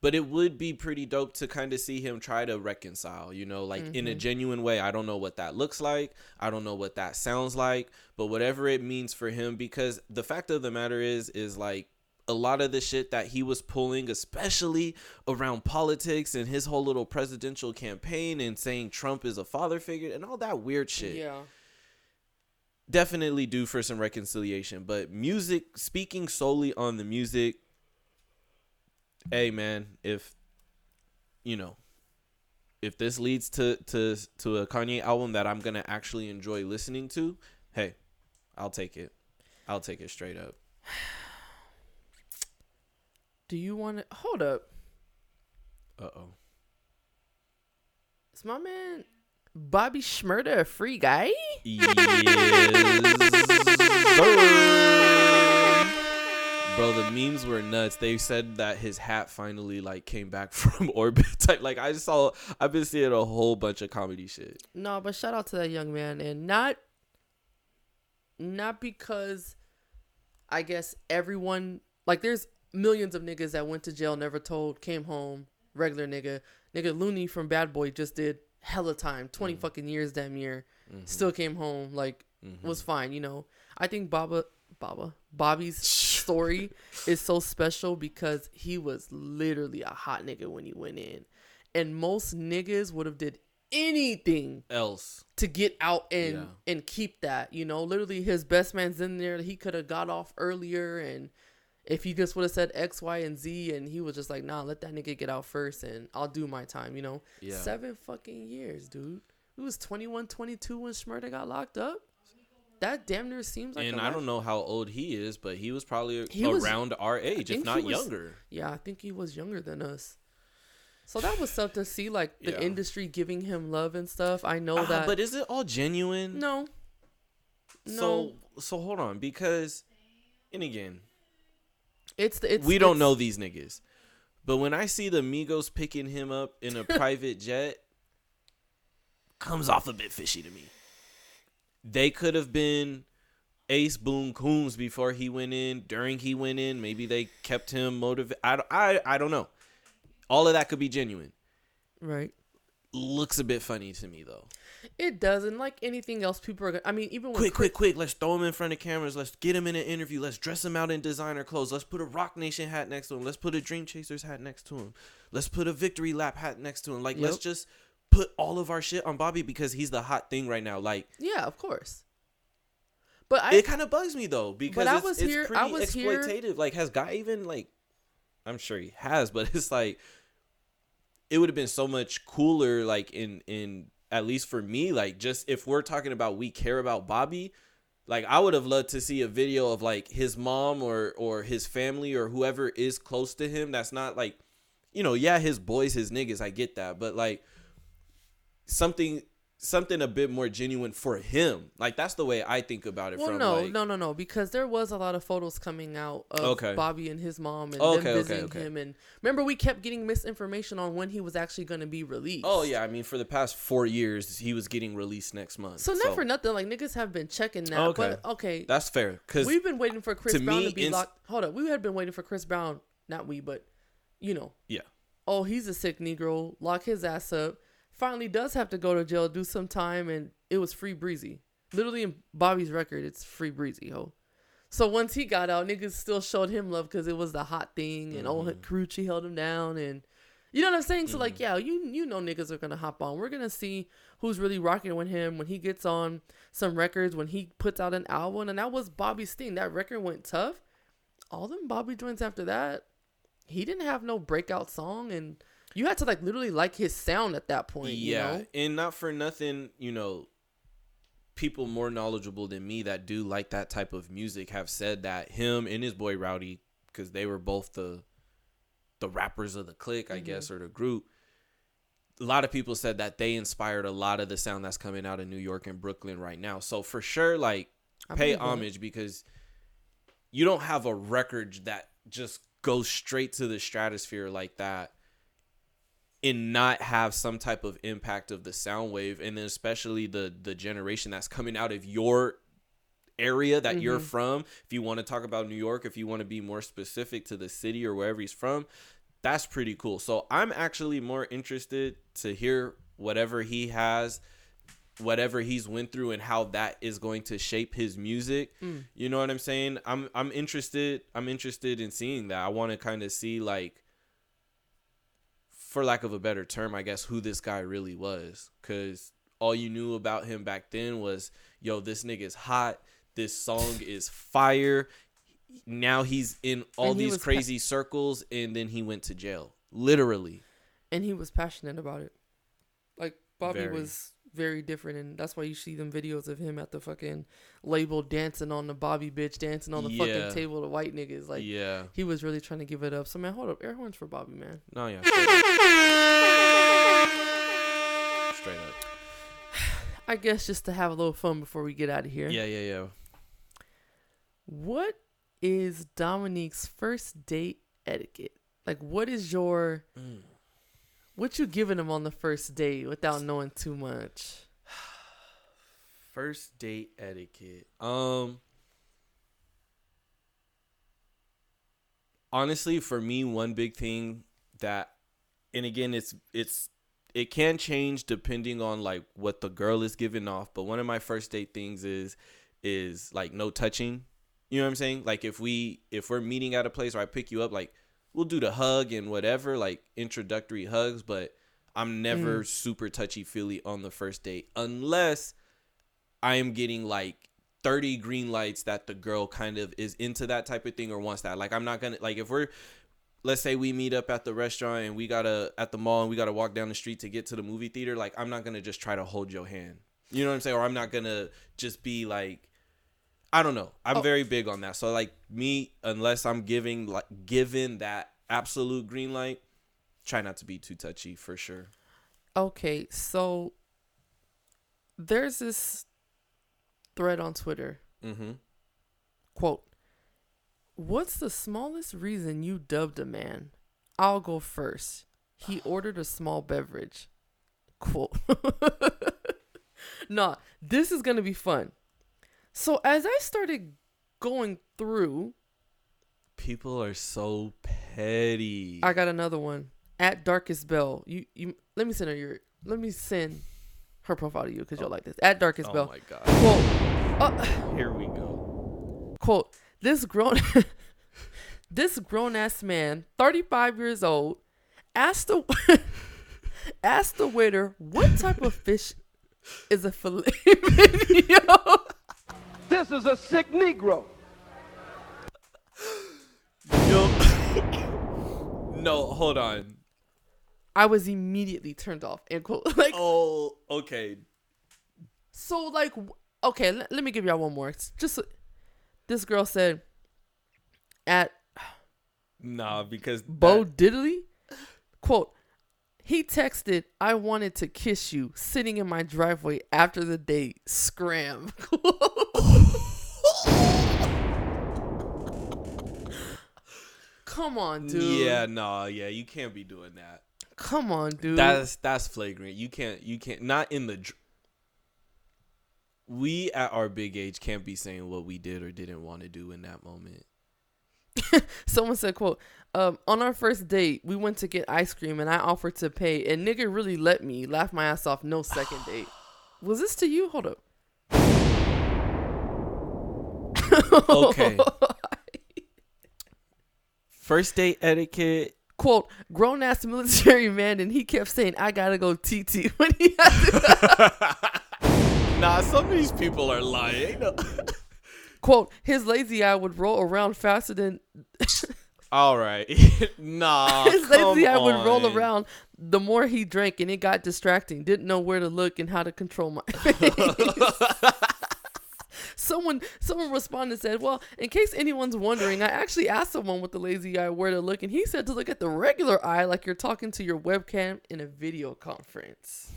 But it would be pretty dope to kind of see him try to reconcile. You know, like in a Mhm. genuine way. I don't know what that looks like. I don't know what that sounds like. But whatever it means for him, because the fact of the matter is, is like a lot of the shit that he was pulling, especially around politics and his whole little presidential campaign and saying Trump is a father figure and all that weird shit. Yeah. Definitely due for some reconciliation. But music, speaking solely on the music, hey man, if you know, if this leads to to to a Kanye album that I'm gonna actually enjoy listening to, hey, I'll take it. I'll take it straight up. Do you want to hold up? Uh oh. Is my man Bobby Shmurda a free guy? Bro, the memes were nuts. They said that his hat finally like came back from orbit. Type like I just saw. I've been seeing a whole bunch of comedy shit. No, but shout out to that young man, and not not because I guess everyone like there's millions of niggas that went to jail, never told, came home, regular nigga. Nigga Looney from Bad Boy just did hella time, 20 mm-hmm. fucking years damn year. Mm-hmm. Still came home, like was mm-hmm. fine, you know. I think Baba Baba Bobby's story is so special because he was literally a hot nigga when he went in. And most niggas would have did anything Else, to get out and Yeah. and keep that. You know, literally his best man's in there. He could have got off earlier and if he just would have said X, Y, and Z and he was just like, nah, let that nigga get out first and I'll do my time, you know? Yeah. Seven fucking years, dude. He was 21, 22 when Shmurda got locked up. That damn near seems like and I don't know how old he is, but he was probably He was- around our age, if not was- younger. Yeah, I think he was younger than us. So that was something to see, like the Yeah. industry giving him love and stuff. I know Ah, that, but is it all genuine? no, So so hold on because, and again, it's the it's we don't it's- know these niggas, but when I see the Migos picking him up in a private jet, comes off a bit fishy to me. They could have been Ace Boone Coombs before he went in, during he went in. Maybe they kept him motivated. I, I, I don't know. All of that could be genuine. right. looks a bit funny to me though. It doesn't like anything else. People are. gonna- I mean, even when Quick, Chris- quick, quick! Let's throw him in front of cameras. Let's get him in an interview. Let's dress him out in designer clothes. Let's put a Roc Nation hat next to him. Let's put a Dream Chasers hat next to him. Let's put a Victory Lap hat next to him. Like, let's just put all of our shit on Bobby because he's the hot thing right now. Like, Yeah, of course. But I it kind of bugs me though because I it's, was it's here- pretty I was here- exploitative. Like, has Guy even like? I'm sure he has, but it's like it would have been so much cooler. Like in in at least for me, like just if we're talking about we care about Bobby, like I would have loved to see a video of like his mom or or his family or whoever is close to him. That's not like, you know, yeah, his boys, his niggas. I get that, but like something something a bit more genuine for him. Like that's the way I think about it. Well, from no, like, no, no, no, because there was a lot of photos coming out of Okay. Bobby and his mom and Okay, them okay, visiting okay. him. And remember, we kept getting misinformation on when he was actually going to be released. Oh yeah, I mean for the past four years he was getting released next month. So not for nothing, like niggas have been checking that. Okay. But okay, That's fair because we've been waiting for Chris to Brown me, to be ins- locked. Hold up, we had been waiting for Chris Brown. Not we, but you know. yeah, Oh, he's a sick Negro. Lock his ass up. Finally, does have to go to jail, do some time, and it was free breezy. Literally in Bobby's record, it's free breezy, ho. So once he got out, niggas still showed him love because it was the hot thing, and old mm-hmm. Carucci held him down, and you know what I'm saying. So like, mm-hmm. yeah, you you know niggas are gonna hop on. We're gonna see who's really rocking with him when he gets on some records, when he puts out an album, and that was Bobby's thing. That record went tough. All them Bobby joints after that, he didn't have no breakout song, and you had to like literally like his sound at that point. yeah, you know? and not for nothing, you know, people more knowledgeable than me that do like that type of music have said that him and his boy Rowdy, because they were both the the rappers of the clique, I guess, mm-hmm. or the group. A lot of people said that they inspired a lot of the sound that's coming out of New York and Brooklyn right now. So for sure, like I pay homage because you don't have a record that just goes straight to the stratosphere like that and not have some type of impact of the sound wave and then especially the the generation that's coming out of your area that you're Mm-hmm. from. If you want to talk about New York if you want to be more specific to the city or wherever he's from that's pretty cool. So I'm actually more interested to hear whatever he has whatever he's went through and how that is going to shape his music. Mm. you know what I'm saying? I'm I'm interested I'm interested in seeing that. I want to kind of see like for lack of a better term, I guess, who this guy really was. Cause all you knew about him back then was, yo, this nigga's hot. This song is fire. Now he's in all he these was pa- crazy circles, and then he went to jail. Literally. and he was passionate about it. Like Bobby Very. was very different, and that's why you see them videos of him at the fucking label dancing on the Bobby bitch, dancing on the Yeah. fucking table to white niggas. Like yeah. he was really trying to give it up. So man, hold up, air horns for Bobby, man. No, yeah. Straight up. I guess just to have a little fun before we get out of here. Yeah, yeah, yeah. What is Dominique's first date etiquette? Like, what is your Mm. What you giving him on the first date without knowing too much? First date etiquette. Um honestly for me one big thing that and again it's it's it can change depending on like what the girl is giving off, but one of my first date things is is like no touching. You know what I'm saying? Like if we if we're meeting at a place or I pick you up like we'll do the hug and whatever, like introductory hugs, but I'm never mm. super touchy feely on the first date unless I am getting like 30 green lights that the girl kind of is into that type of thing or wants that. Like I'm not gonna like if we're let's say we meet up at the restaurant and we gotta at the mall and we gotta walk down the street to get to the movie theater, like I'm not gonna just try to hold your hand. You know what I'm saying? Or I'm not gonna just be like I don't know. I'm Oh. very big on that. So like me, unless I'm giving like given that absolute green light, try not to be too touchy for sure. Okay, so there's this thread on Twitter. Mm-hmm. Quote, What's the smallest reason you dubbed a man? I'll go first. He ordered a small beverage. Quote. nah, this is going to be fun. So as I started going through, People are so petty. I got another one at Darkest Bell. You you let me send her your let me send her profile to you because you'll like this. At Darkest Oh Bell. Oh my god. Quote, uh, Here we go. quote, this grown this grown ass man, 35 years old, asked the asked the waiter what type of fish is a filet mignon. This is a sick Negro. Yo. no, hold on. I was immediately turned off. End quote. Like Oh, okay. so like okay, let, let me give y'all one more. It's just this girl said at Nah, because Bo that- Diddley, quote, he texted, I wanted to kiss you sitting in my driveway after the date. Scram. Oh, Come on, dude. Yeah, nah, yeah, you can't be doing that. Come on, dude. That's that's flagrant. You can't you can't not in the dr- We at our big age can't be saying what we did or didn't want to do in that moment. Someone said, quote, um, on our first date, we went to get ice cream and I offered to pay and nigga really let me laugh my ass off no second date. Was this to you? Hold up. Okay. First date etiquette. quote grown ass military man and he kept saying I gotta go TT when he had to Nah, some of these people are lying. Quote his lazy eye would roll around faster than All right. nah. his lazy eye come would roll around the more he drank and it got distracting didn't know where to look and how to control my face someone someone responded and said well in case anyone's wondering i actually asked someone with the lazy eye where to look and he said to look at the regular eye like you're talking to your webcam in a video conference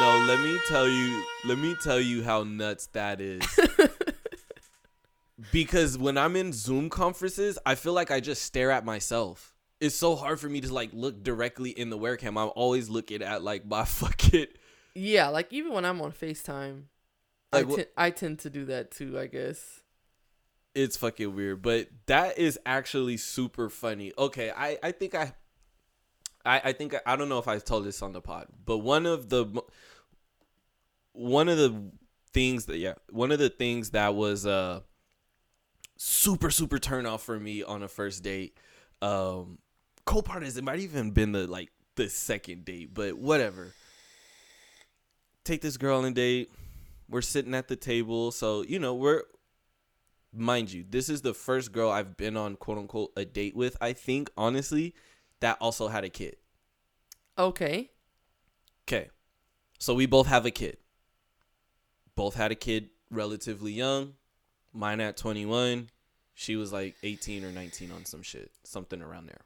No, let me tell you. Let me tell you how nuts that is. because when I'm in Zoom conferences, I feel like I just stare at myself. It's so hard for me to like look directly in the webcam. I'm always looking at like my fucking. Yeah, like even when I'm on FaceTime, Like, I, wh- I tend to do that too, I guess. It's fucking weird, but that is actually super funny. Okay, I I think I. I, I think I don't know if I told this on the pod, but one of the one of the things that yeah one of the things that was uh super super turn off for me on a first date um co-partners it might even been the like the second date but whatever take this girl on a date we're sitting at the table so you know we're mind you this is the first girl i've been on quote unquote a date with i think honestly that also had a kid Okay. Okay. So we both have a kid. Both had a kid relatively young. Mine at 21. She was like 18 or 19 on some shit. Something around there.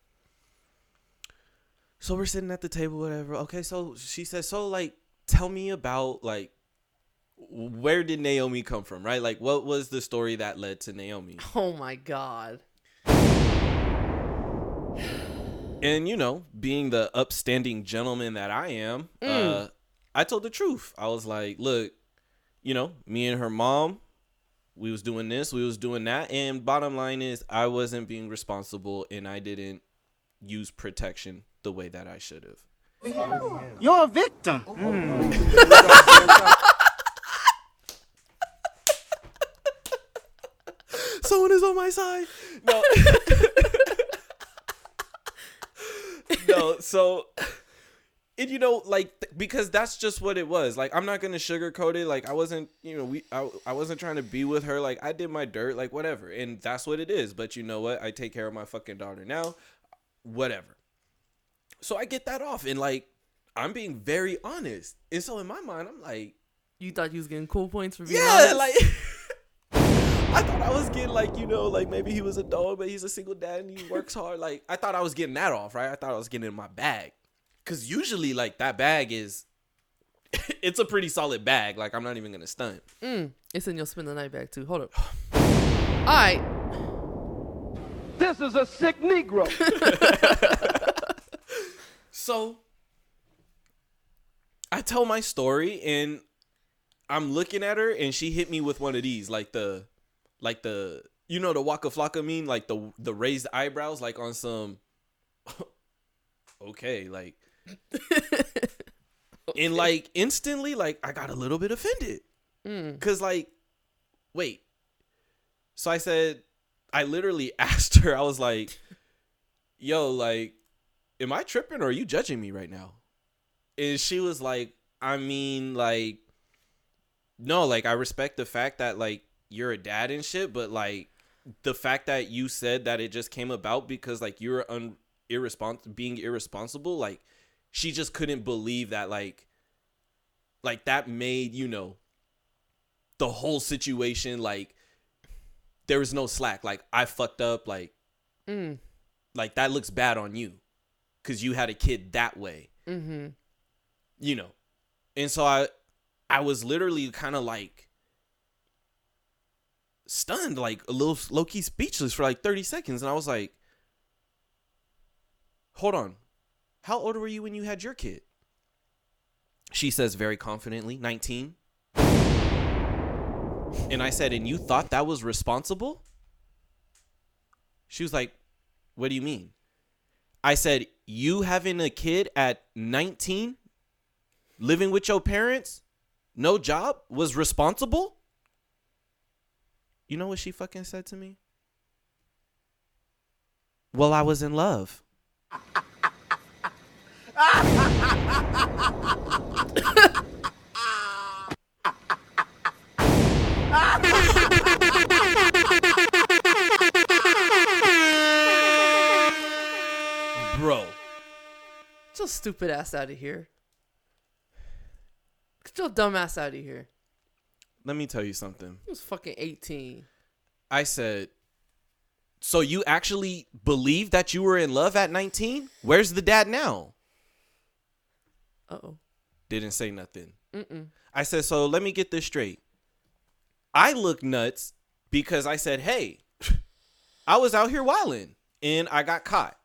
So we're sitting at the table, whatever. Okay, so she says, So, like, tell me about, like, where did Naomi come from, right? Like, what was the story that led to Naomi? Oh my god. And you know, being the upstanding gentleman that I am, uh, I told the truth. I was like, "Look, you know, me and her mom, we was doing this, we was doing that, and bottom line is, I wasn't being responsible, and I didn't use protection the way that I should have." You're a victim. Oh. Hmm. Someone is on my side. No. no, so and you know like th- because that's just what it was. Like i'm not gonna sugarcoat it. Like i wasn't you know we I, I wasn't trying to be with her. Like i did my dirt like whatever. And that's what it is. But you know what? I take care of my fucking daughter now. Whatever so i get that off and like i'm being very honest and so in my mind i'm like You thought you was getting cool points for being yeah honest? like I thought I was getting like you know like maybe he was a dog but he's a single dad and he works hard like I thought I was getting that off right I thought I was getting in my bag because usually like that bag is it's a pretty solid bag like I'm not even gonna stunt Mm, it's in your spend the night bag too. Hold up. All right. This is a sick Negro. so I tell my story and I'm looking at her and she hit me with one of these like the like the you know the Waka Flocka mean like the the raised eyebrows like on some okay like and like instantly like I got a little bit offended. Mm. cuz like wait. So I said I literally asked her I was like yo like am I tripping or are you judging me right now? And she was like I mean like no like I respect the fact that like you're a dad and shit but like the fact that you said that it just came about because like you're un irresponsible being irresponsible like she just couldn't believe that like like that made you know the whole situation like there was no slack. Like i fucked up like Mm. like that looks bad on you because you had a kid that way. Mm-hmm. you know? And so i i was literally kind of like stunned like a little low-key speechless for like 30 seconds. And i was like hold on. How old were you when you had your kid? She says very confidently 19 and i said and you thought that was responsible? She was like what do you mean i said you having a kid at 19 living with your parents no job was responsible? You know what she fucking said to me? Well i was in love your stupid ass out of here. Get your dumb ass out of here. let me tell you something He was fucking 18. I said, So you actually believe that you were in love at 19? Where's the dad now? Uh oh. Didn't say nothing. Mm-mm. I said, So let me get this straight. I look nuts because I said, Hey, I was out here wilding and I got caught.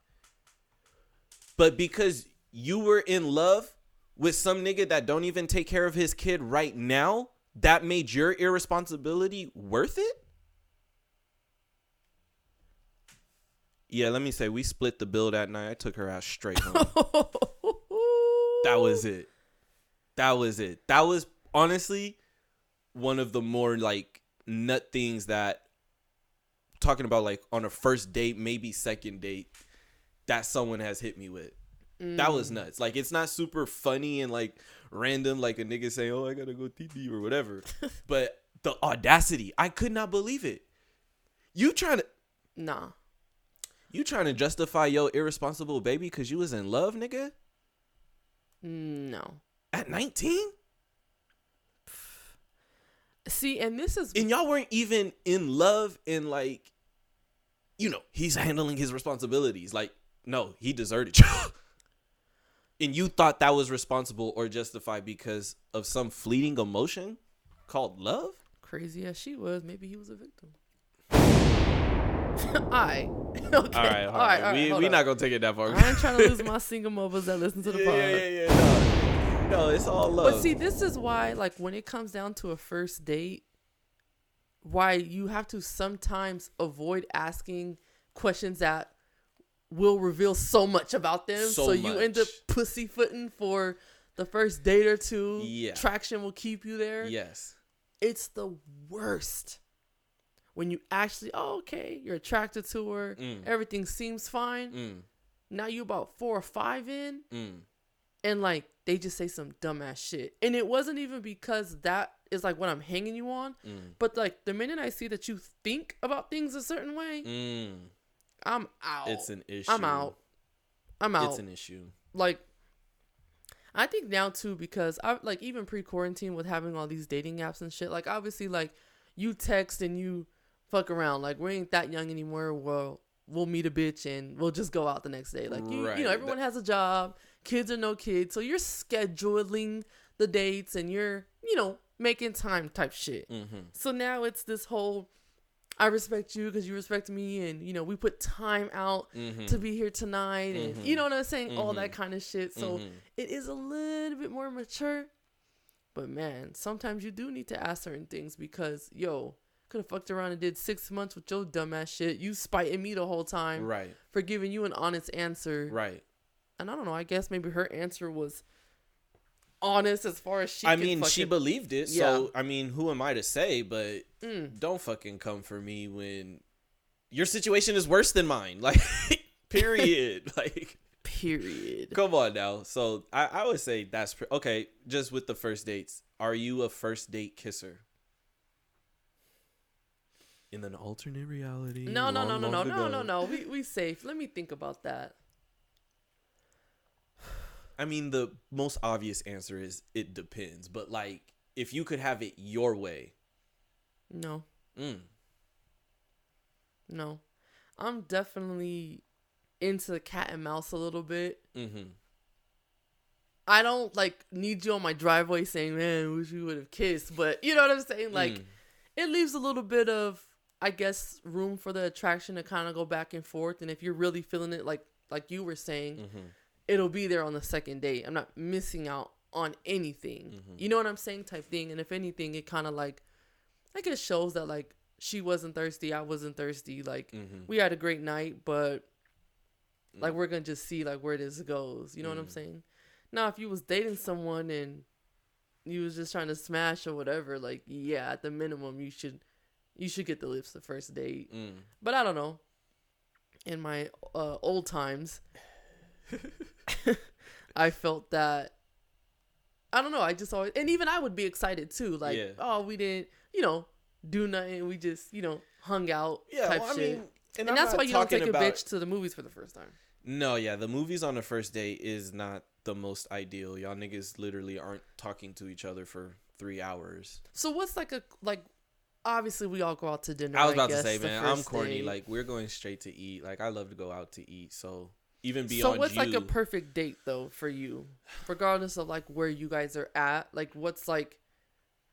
But because you were in love with some nigga that don't even take care of his kid right now, that made your irresponsibility worth it? Yeah, let me say we split the bill that night. I took her out straight home. that was it. That was it. That was honestly one of the more like nut things that talking about like on a first date, maybe second date, that someone has hit me with. That was mm. nuts. Like it's not super funny and like random, like a nigga saying, "Oh, I gotta go TT" or whatever. but the audacity, I could not believe it. You trying to Nah. you trying to justify your irresponsible baby because you was in love, nigga? No. At 19? See, and this is And y'all weren't even in love and like, you know, he's handling his responsibilities. Like, no, he deserted you. And you thought that was responsible or justified because of some fleeting emotion called love? crazy as she was. Maybe he was a victim. Alright. Okay. All right, all right. we hold we up. not gonna take it that far. I ain't trying to lose my single mothers that listen to the yeah, pod. yeah, yeah, yeah. No, no, it's all love. But see, this is why, like, when it comes down to a first date, why you have to sometimes avoid asking questions that will reveal so much about them. So So, you end up pussyfooting for the first date or two. Yeah. Traction will keep you there. yes. It's the worst. When you actually, oh, okay, you're attracted to her, Mm. everything seems fine. Mm, Now you about four or five in, mm. and like they just say some dumbass shit. And it wasn't even because that is like what I'm hanging you on, Mm. but like the minute I see that you think about things a certain way, Mm. I'm out. It's an issue. I'm out. I'm out. It's an issue. like I think now too because I like even pre quarantine with having all these dating apps and shit. Like obviously like you text and you fuck around. Like we ain't that young anymore. Well, we'll meet a bitch and we'll just go out the next day. Like you, Right. you know, everyone has a job. Kids or no kids, so you're scheduling the dates and you're you know making time type shit. Mm-hmm. So now it's this whole. I respect you because you respect me, and you know we put time out Mm-hmm. to be here tonight, and you know what I'm saying, all that Mhm. kind of shit. So Mhm. it is a little bit more mature, but man, sometimes you do need to ask certain things because yo, Could have fucked around and did six months with your dumbass shit. You spiting me the whole time Right. for giving you an honest answer. Right. And I don't know. I guess maybe her answer was honest as far as she. I could mean, she believed it. Yeah. So I mean, who am I to say? But Mm. don't fucking come for me when your situation is worse than mine. Like, period. like, Period. come on now. So I, I would say that's pre- okay. Just with the first dates, are you a first date kisser? In an alternate reality. No, no, no, long, no, no, no, ago. no, no. We we safe. Let me think about that. I mean, the most obvious answer is it depends. But like, if you could have it your way, No, mm, no. I'm definitely into the cat and mouse a little bit. mm-hmm. I don't like need you on my driveway saying, "Man, wish we would have kissed," but you know what I'm saying. Like, Mm. it leaves a little bit of, I guess, room for the attraction to kind of go back and forth. And if you're really feeling it, like like you were saying, Mm-hmm. It'll be there on the second date. I'm not missing out on anything. Mm-hmm. You know what I'm saying? Type thing. And if anything, it kind of like, I guess shows that like she wasn't thirsty, I wasn't thirsty. Like Mhm. we had a great night, but Mm. like we're gonna just see like where this goes. You know what I'm saying? Now, if you was dating someone and you was just trying to smash or whatever, like yeah, at the minimum you should you should get the lips the first date. Mm. But I don't know. In my uh, old times, I felt that I don't know. I just always and even I would be excited too. Like, Yeah. oh, we didn't, you know, do nothing. We just, you know, hung out Yeah, type well, I shit. mean, and I'm that's why you don't take a bitch to the movies for the first time. No, yeah, the movies on the first date is not the most ideal. Y'all niggas literally aren't talking to each other for three hours. So what's like a like? Obviously, we all go out to dinner. I was about to guess, say, man, I'm corny. date. Like we're going straight to eat. Like I love to go out to eat. So even beyond. so what's you, like a perfect date though for you, regardless of like where you guys are at? Like what's like,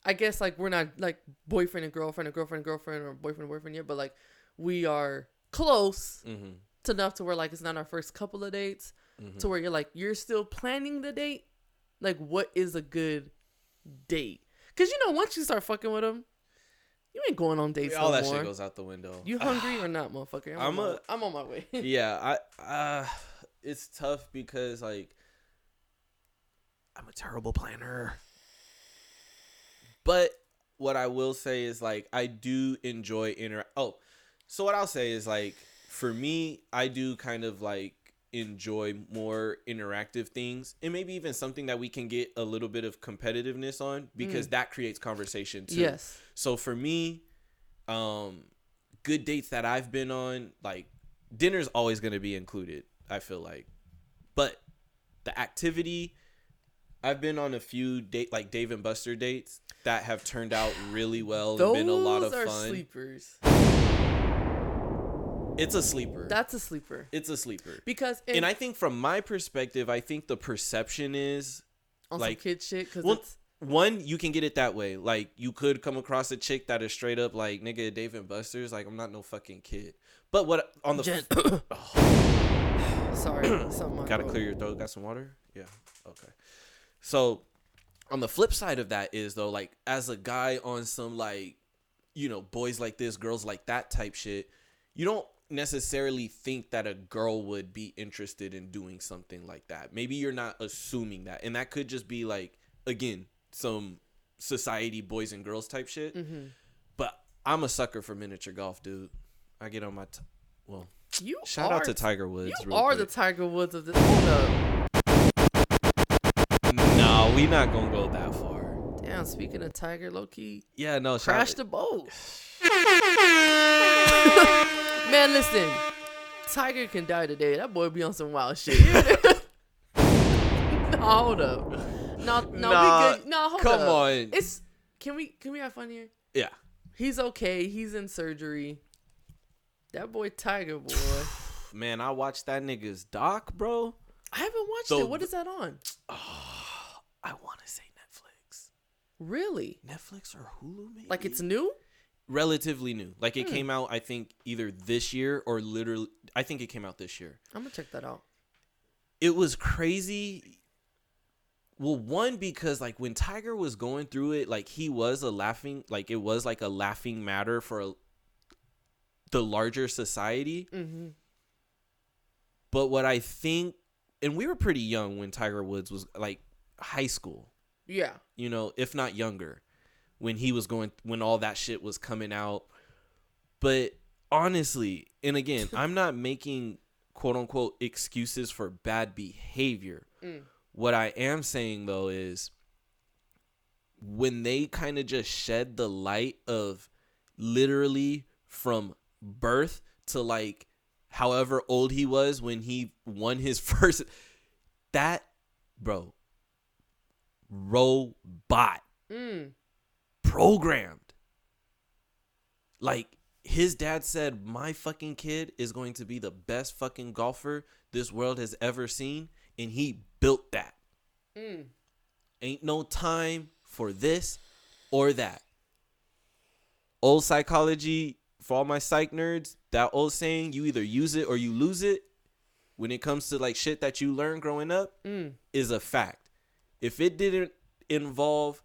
I guess like we're not like boyfriend and girlfriend or girlfriend and girlfriend or boyfriend and boyfriend yet, but like we are close Mhm. to enough to where like it's not our first couple of dates Mm-hmm. to where you're like you're still planning the date. Like what is a good date? Because you know once you start fucking with them, you ain't going on dates all no that more. shit goes out the window. You hungry or not, motherfucker? I'm, I'm on, a- my, I'm on my way. yeah, I uh it's tough because like I'm a terrible planner. But what I will say is like I do enjoy inter Oh, so what I'll say is like for me, I do kind of like enjoy more interactive things and maybe even something that we can get a little bit of competitiveness on because that creates conversation too. Yes. So for me, um, good dates that I've been on, like dinner's always gonna be included. I feel like, but the activity, I've been on a few date like Dave and Buster dates that have turned out really well Those and been a lot of are fun. sleepers. It's a sleeper. That's a sleeper. it's a sleeper. Because in, and I think from my perspective, I think the perception is on like- some kid shit because well, one, you can get it that way. Like you could come across a chick that is straight up like nigga Dave and Buster's. Like I'm not no fucking kid. But what on the Jen- oh. sorry. Gotta throat. clear your throat. Got some water? Yeah. Okay. So, on the flip side of that is though, like as a guy on some like, you know, boys like this, girls like that type shit, you don't necessarily think that a girl would be interested in doing something like that. Maybe you're not assuming that, and that could just be like, again, some society boys and girls type shit. Mm-hmm. But I'm a sucker for miniature golf, dude. I get on my t- well. You Shout are, out to Tiger Woods. You are quick. the Tiger Woods of this. Hold. No, we not gonna go that far. Damn. Speaking of Tiger, low key Yeah, no, shout- the boat. Man, listen. Tiger can die today. That boy be on some wild shit. no, hold up. No, no, Nah, we good. No, hold come up. on. It's can we can we have fun here? Yeah, He's okay. He's in surgery. That boy Tiger boy. man, I watched that nigga's doc, bro. I haven't watched So- it. What is that on? I want to say Netflix, Really? Netflix or Hulu, maybe. Like it's new? Relatively new. Like it came out, I think, either this year or literally. I think it came out this year. I'm gonna check that out. It was crazy. Well, one because like when Tiger was going through it, like he was a laughing, like it was like a laughing matter for a, the larger society. Mm-hmm. But what I think, and we were pretty young when Tiger Woods was like high school, Yeah. you know, if not younger, when he was going, when all that shit was coming out. But honestly, and again, I'm not making quote unquote excuses for bad behavior. What I am saying though is when they kind of just shed the light of literally from birth to like however old he was when he won his first that bro robot Mm. Programmed like his dad said my fucking kid is going to be the best fucking golfer this world has ever seen and he built that Mm. ain't no time for this or that old psychology for all my psych nerds that old saying you either use it or you lose it when it comes to like shit that you learned growing up Mm. is a fact if it didn't involve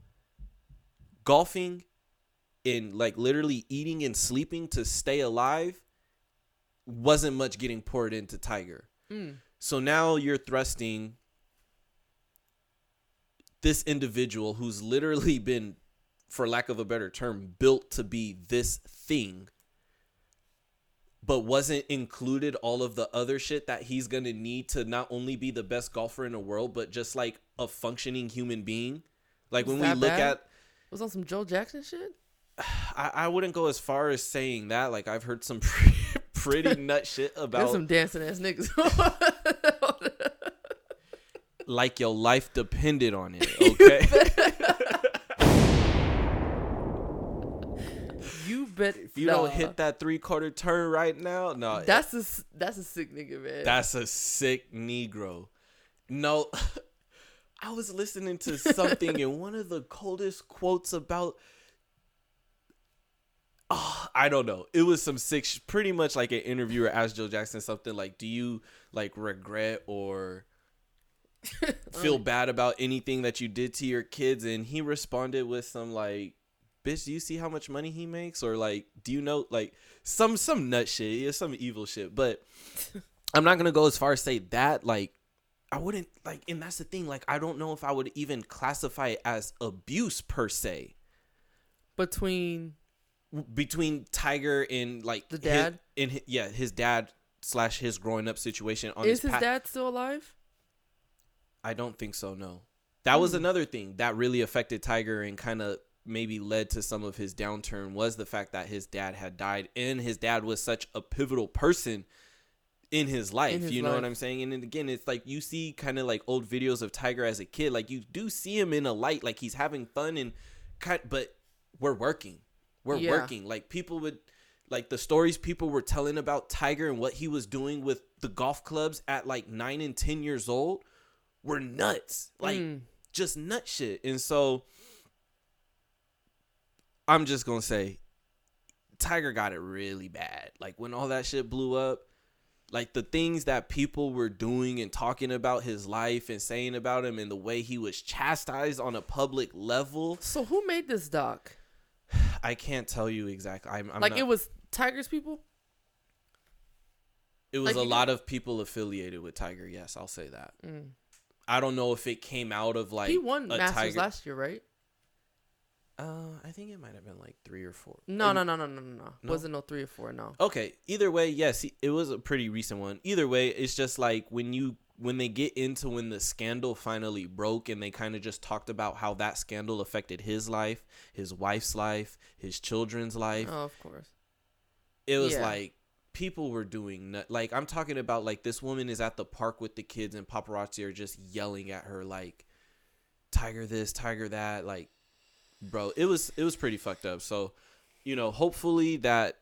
golfing and like literally eating and sleeping to stay alive wasn't much getting poured into tiger Mm. so now you're thrusting this individual who's literally been, for lack of a better term, built to be this thing, but wasn't included all of the other shit that he's gonna need to not only be the best golfer in the world, but just like a functioning human being. Like when we look bad? at Was on some Joe Jackson shit? I, I wouldn't go as far as saying that. Like I've heard some pretty, pretty nut shit There's about some dancing ass niggas. like your life depended on it. Okay. you bet. if you don't hit that three quarter turn right now, no, That's a s- that's a sick nigga, man. that's a sick Negro. No, I was listening to something and one of the coldest quotes about. Oh, I don't know. It was some six pretty much like an interviewer asked Joe Jackson something like, "Do you like regret or feel um, bad about anything that you did to your kids?" And he responded with some like, "Bitch, do you see how much money he makes?" Or like, "Do you know like some some nut shit, yeah, some evil shit?" But I'm not gonna go as far as say that. Like, I wouldn't like, and that's the thing. Like, I don't know if I would even classify it as abuse per se between between Tiger and like The his- dad? and hi- yeah, his dad slash his growing up situation on is his his pa- dad still alive? I don't think so. No, that was Hmm. another thing that really affected Tiger and kind of maybe led to some of his downturn was the fact that his dad had died and his dad was such a pivotal person in his life. his you know what. I'm saying? And then again, it's like you see kind of like old videos of Tiger as a kid. Like you do see him in a light, like he's having fun and kind. But we're working, we're Yeah. working. Like people would. Like the stories people were telling about Tiger and what he was doing with the golf clubs at like nine and ten years old were nuts. Like Mm. just nut shit. And so I'm just gonna say Tiger got it really bad. Like when all that shit blew up, like the things that people were doing and talking about his life and saying about him and the way he was chastised on a public level, So who made this doc? I can't tell you exactly. I'm, I'm like not- it was Tiger's people. it was like a lot of people affiliated with Tiger. Yes, I'll say that. Mm. I don't know if it came out of like he won Masters Tiger. last year, right? Uh, I think it might have been like three or four. No, It- no, no, no, no, no, no. No? Wasn't no three or four. No. Okay. Either way, yes, it was a pretty recent one. Either way, it's just like when you when they get into when the scandal finally broke and they kind of just talked about how that scandal affected his life, his wife's life, his children's life. Oh, of course. it was yeah. like people were doing nut- like I'm talking about like this woman is at the park with the kids and paparazzi are just yelling at her like tiger this, tiger that, like bro, it was it was pretty fucked up. So, you know, hopefully that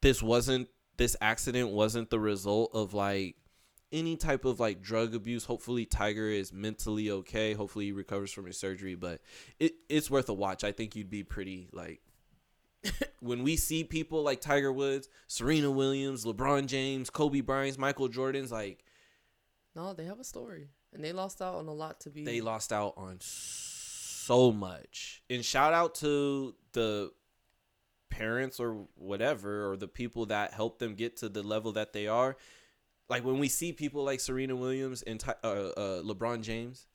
this wasn't this accident wasn't the result of like any type of like drug abuse. Hopefully Tiger is mentally okay. Hopefully he recovers from his surgery, but it it's worth a watch. I think you'd be pretty like when we see people like Tiger Woods, Serena Williams, LeBron James, Kobe Bryant, Michael Jordan's like No, they have a story. and they lost out on a lot to be. they lost out on so much. And shout out to the parents or whatever or the people that helped them get to the level that they are. Like when we see people like Serena Williams and uh, uh, LeBron James,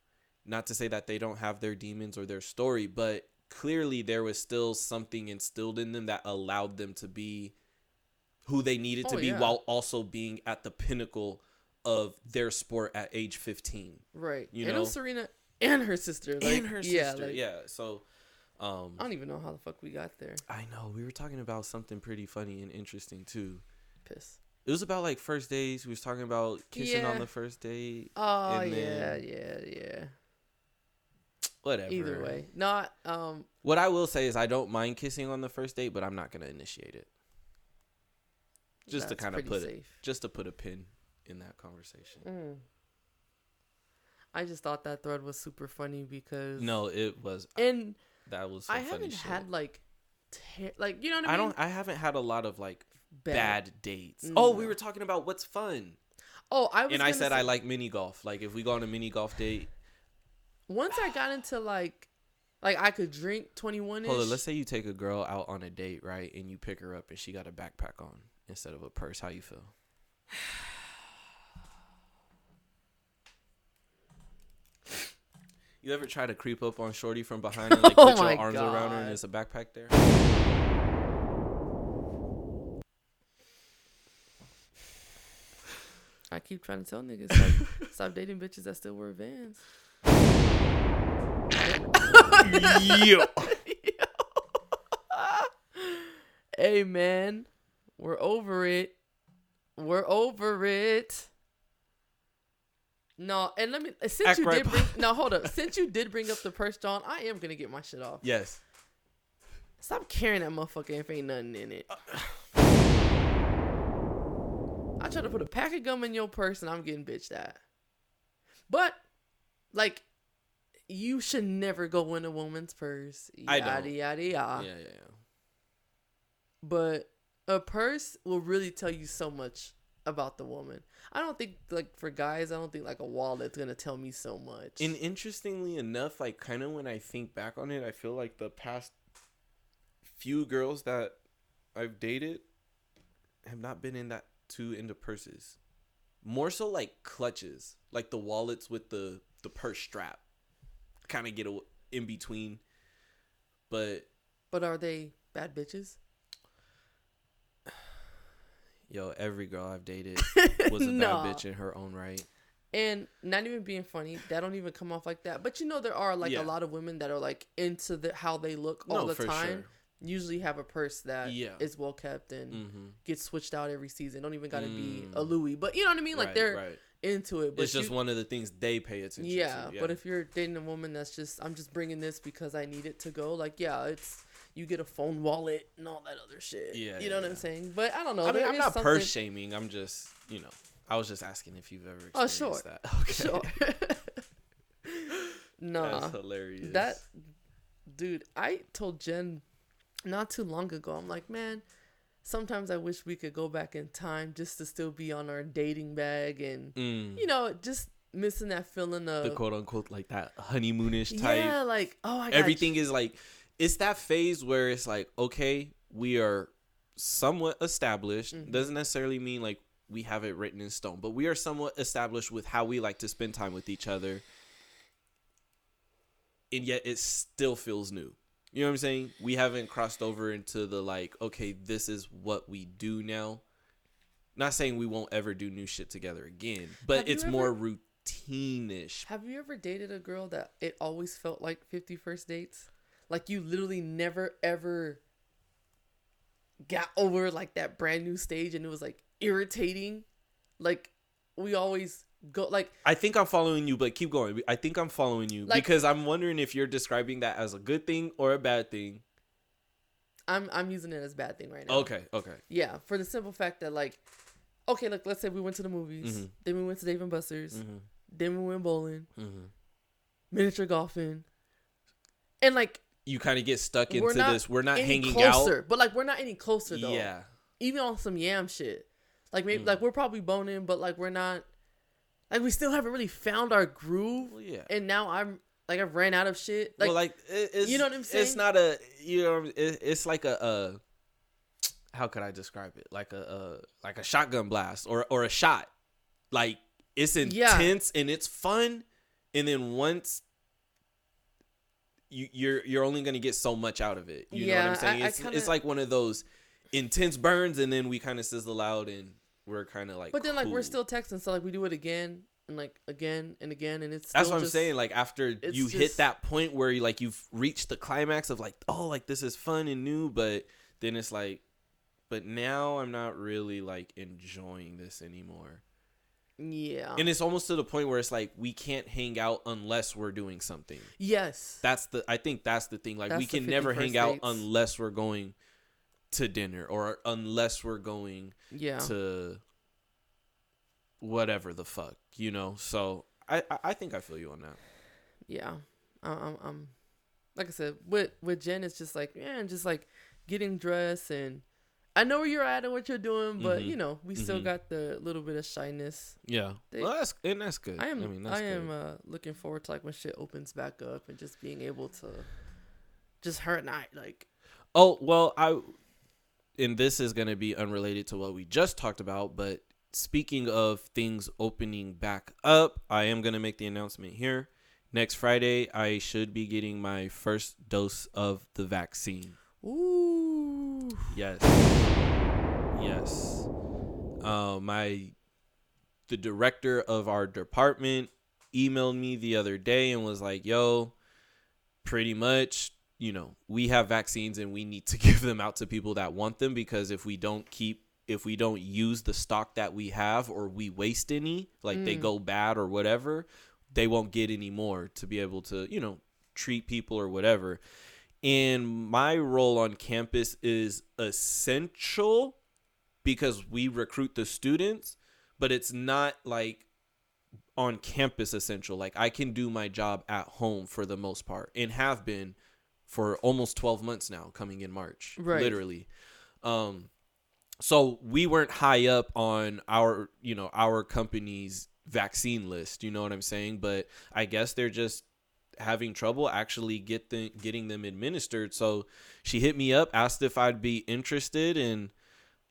not to say that they don't have their demons or their story, but clearly there was still something instilled in them that allowed them to be who they needed to Oh, be yeah. while also being at the pinnacle of their sport at age 15 right. you and know? Serena and her sister. Like, and her yeah, sister. like, Yeah, so um I don't even know how the fuck we got there. I know we were talking about something pretty funny and interesting too. Piss. It was about like first days. We was talking about kissing on the first date. Oh and yeah, yeah, yeah. Whatever. Either way, not um. What I will say is I don't mind kissing on the first date, but I'm not gonna initiate it. Just to kind of put it, just to put a pin in that conversation. Mm. I just thought that thread was super funny because No, it was and that was. I funny haven't shit. had like, ter- like you know what I I mean. don't. I haven't had a lot of like Bad. bad, dates. Mm, oh, we were talking about what's fun, oh, I was and I said I like mini golf. Like if we go on a mini golf date, once I got into like, like I could drink twenty one. Hold on, let's say you take a girl out on a date, right? And you pick her up and she got a backpack on instead of a purse. How you feel? You ever try to creep up on Shorty from behind and like Oh put your arms around her and there's a backpack there? I keep trying to tell niggas like, stop dating bitches that still wear Vans. Yo. Hey man, we're over it. We're over it. No, and let me uh, since Act you right, did bring no hold up. Since you did bring up the purse, John, I am gonna get my shit off. Yes. Stop carrying that motherfucker if ain't nothing in it. I try to put a pack of gum in your purse and I'm getting bitched at. But like you should never go in a woman's purse. I don't. yada Yeah, yeah, yeah. But a purse will really tell you so much about the woman. I don't think like for guys, I don't think like a wallet's gonna tell me so much. And interestingly enough, like kind of when I think back on it, I feel like the past few girls that I've dated have not been in that too into purses. More so like clutches, like the wallets with the the purse strap. Kind of get a, in between. But but are they bad bitches? Yo, every girl I've dated was a bad bitch in her own right. And not even being funny, that don't even come off like that. But you know, there are like Yeah. a lot of women that are like into the how they look all No, the time. sure. Usually have a purse that is Yeah. is well kept and Mhm. gets switched out every season. Don't even gotta be Mm. a Louis, but you know what I mean. Like Right, they're right. into it. But it's just you- one of the things they pay attention yeah, to. but if you're dating a woman that's just I'm just bringing this because I need it to go, like yeah, it's you get a phone wallet and all that other shit. Yeah, you yeah, know what I'm saying. But I don't know. I mean, I'm not something- purse shaming. I'm just, you know, I was just asking if you've ever Oh experienced sure, that. Okay. sure. nah, That's hilarious. That dude, I told Jen not too long ago. I'm like, man, sometimes I wish we could go back in time just to still be on our dating bag and Mm. you know just missing that feeling of the quote unquote like that honeymoonish type. yeah, like oh I got Everything is like it's that phase where it's like okay, we are somewhat established. Mm-hmm. Doesn't necessarily mean like we have it written in stone, but we are somewhat established with how we like to spend time with each other. And yet it still feels new. You know what I'm saying? We haven't crossed over into the like, okay, this is what we do now. Not saying we won't ever do new shit together again, but Have it's more ever- routine-ish. Have you ever dated a girl that it always felt like 50 first dates? Like you literally never ever got over like that brand new stage and it was like irritating. Like we always go like I think I'm following you, but keep going. I think I'm following you Like- because I'm wondering if you're describing that as a good thing or a bad thing. I'm I'm using it as a bad thing right now. Okay, okay. Yeah, for the simple fact that like okay, look, let's say we went to the movies, Mhm. then we went to Dave and Buster's, Mhm. then we went bowling, Mhm. miniature golfing. And like You kind of get stuck into we're this. We're not hanging closer, out. But like we're not any closer though. Yeah. even on some yam shit. Like Mm. maybe like we're probably boning, but like we're not. like we still haven't really found our groove. yeah. And now I'm like I've ran out of shit. Like, well, like it's, you know what I'm saying. It's not a you know it, it's like a, a how could I describe it? Like a, a like a shotgun blast or or a shot. Like it's Yeah. intense and it's fun, and then once. You, you're you're only gonna get so much out of it. You know what I'm saying? I- I it's, kinda- it's like one of those intense burns, and then we kind of sizzle out, and we're kind of like. but then like we're still texting, so like we do it again and like again and again, and it's That's what I'm just- saying. Like after you hit that point where you like you've reached the climax of like, oh, like this is fun and new, but then it's like, but now I'm not really like enjoying this anymore. Yeah. And it's almost to the point where it's like we can't hang out unless we're doing something. yes. That's the I think that's the thing. Like we That's the can never hang first out unless we're going to dinner or unless we're going Yeah. to whatever the fuck, you know. So I I, think I feel you on that. yeah. I'm, I'm like I said, with with Jen, it's just like yeah, and just like getting dressed and I know where you're at and what you're doing, but Mhm. you know we still Mhm. got the little bit of shyness. Yeah. They- well, that's and that's good. I am I I, mean, that's am uh, looking forward to like when shit opens back up and just being able to just her and I like oh well, I and this is gonna be unrelated to what we just talked about, but speaking of things opening back up, I am gonna make the announcement here. Next Friday, I should be getting my first dose of the vaccine. ooh Yes. Yes. Uh, my the director of our department emailed me the other day and was like, "Yo, pretty much, you know, we have vaccines and we need to give them out to people that want them because if we don't keep if we don't use the stock that we have or we waste any, like they go bad or whatever, they won't get any more to be able to, you know, treat people or whatever." And my role on campus is essential because we recruit the students, but it's not like on campus essential. Like I can do my job at home for the most part and have been for almost 12 months now coming in March. Right. Literally. Um so we weren't high up on our, you know, our company's vaccine list, you know what I'm saying? But I guess they're just having trouble actually get the, getting them administered. So she hit me up, asked if I'd be interested and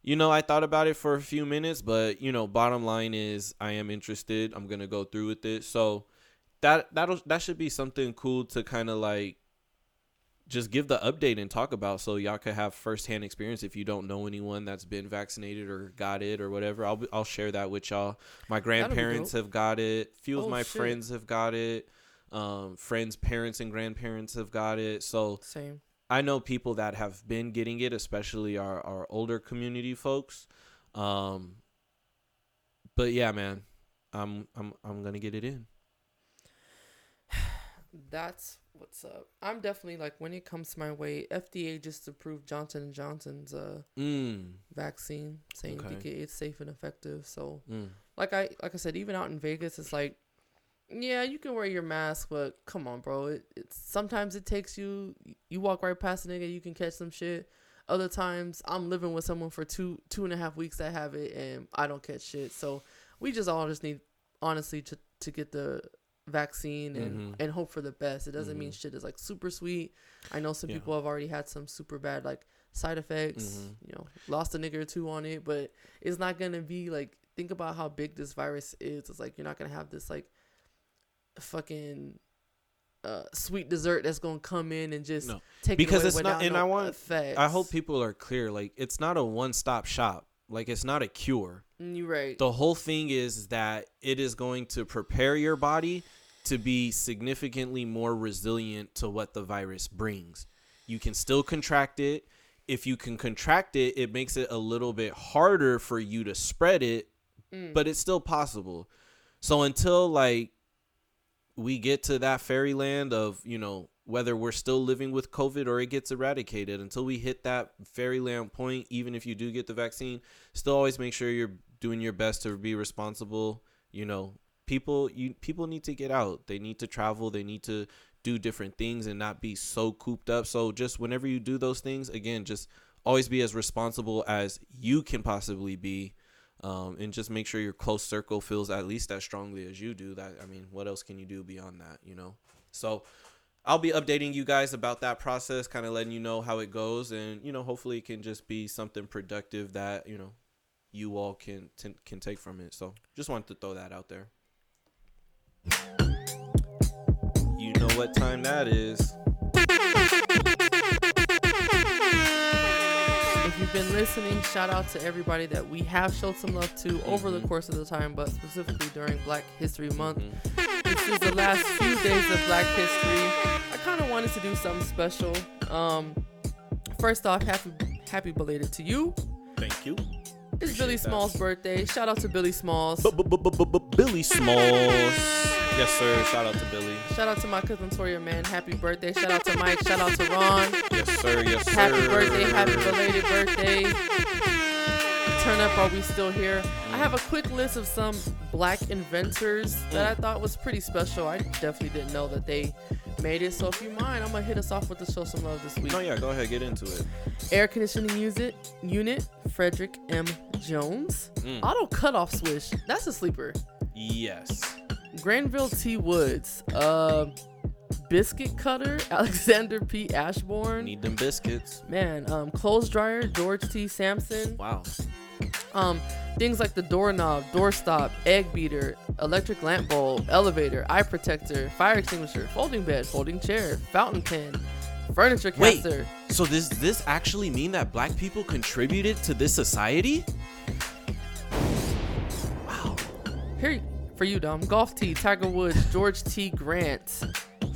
you know, I thought about it for a few minutes, but you know, bottom line is I am interested. I'm gonna go through with it. So that that'll that should be something cool to kind of like just give the update and talk about, so y'all could have firsthand experience. If you don't know anyone that's been vaccinated or got it or whatever, I'll be, I'll share that with y'all. My grandparents have got it. Few of Oh, my shit. friends have got it. Um, friends' parents and grandparents have got it. So same. I know people that have been getting it, especially our, our older community folks. Um, but yeah, man, I'm I'm I'm gonna get it in. That's what's up. I'm definitely like when it comes to my way, FDA just approved Johnson and Johnson's uh Mm. vaccine, saying Okay. it's safe and effective. So Mm. like I like I said, even out in Vegas, it's like, yeah, you can wear your mask, but come on, bro. It, it's sometimes it takes you. You walk right past a nigga, you can catch some shit. Other times, I'm living with someone for two two and a half weeks that have it, and I don't catch shit. So we just all just need, honestly, to to get the vaccine and Mhm. and hope for the best. It doesn't mean shit is like super sweet. I know some Yeah. people have already had some super bad like side effects. Mhm. You know, lost a nigga or two on it, but it's not gonna be like think about how big this virus is. It's like you're not gonna have this like fucking uh sweet dessert that's gonna come in and just No. take because it away it's not and no i want effects. i hope people are clear like it's not a one-stop shop like it's not a cure Mm, you're right. the whole thing is that it is going to prepare your body to be significantly more resilient to what the virus brings you can still contract it if you can contract it it makes it a little bit harder for you to spread it but it's still possible so until like we get to that fairyland of you know whether we're still living with covid or it gets eradicated until we hit that fairyland point even if you do get the vaccine still always make sure you're doing your best to be responsible you know. People you people need to get out. They need to travel. They need to do different things and not be so cooped up. So just whenever you do those things again just always be as responsible as you can possibly be um, and just make sure your close circle feels at least as strongly as you do. That I mean, what else can you do beyond that? You know. So I'll be updating you guys about that process, kind of letting you know how it goes, and you know, hopefully, it can just be something productive that you know you all can t- can take from it. So just wanted to throw that out there. You know what time that is. You've been listening, shout out to everybody that we have showed some love to over Mm-hmm. the course of the time, but specifically during Black History Month. This is the last few days of Black History. I kind of wanted to do something special. Um, first off, happy happy belated to you. Thank you. It's Billy Small's birthday. Shout out to Billy Smalls. Billy Smalls. Yes, sir. Shout out to Billy. Shout out to my cousin Toria, man. Happy birthday. Shout out to Mike. Shout out to Ron. Yes, sir. Yes, sir. Happy birthday. Happy belated birthday. Turn up while we still here. I have a quick list of some black inventors that I thought was pretty special. I definitely didn't know that they made it. So if you mind, I'm gonna hit us off with the show some love this week. No, yeah. Go ahead. Get into it. Air conditioning unit, unit Frederick M. Jones. Mm. Auto cutoff switch. That's a sleeper. Yes. Granville T. Woods. Uh, biscuit cutter Alexander P. Ashbourne. Need them biscuits. Man, um, clothes dryer George T. Sampson. Wow. Um, things like the doorknob, doorstop, egg beater, electric lamp bulb, elevator, eye protector, fire extinguisher, folding bed, folding chair, fountain pen, furniture Wait. caster. So does this actually mean that black people contributed to this society? Wow. Here for you, Dom. Golf tee, Tiger Woods, George T. Grant,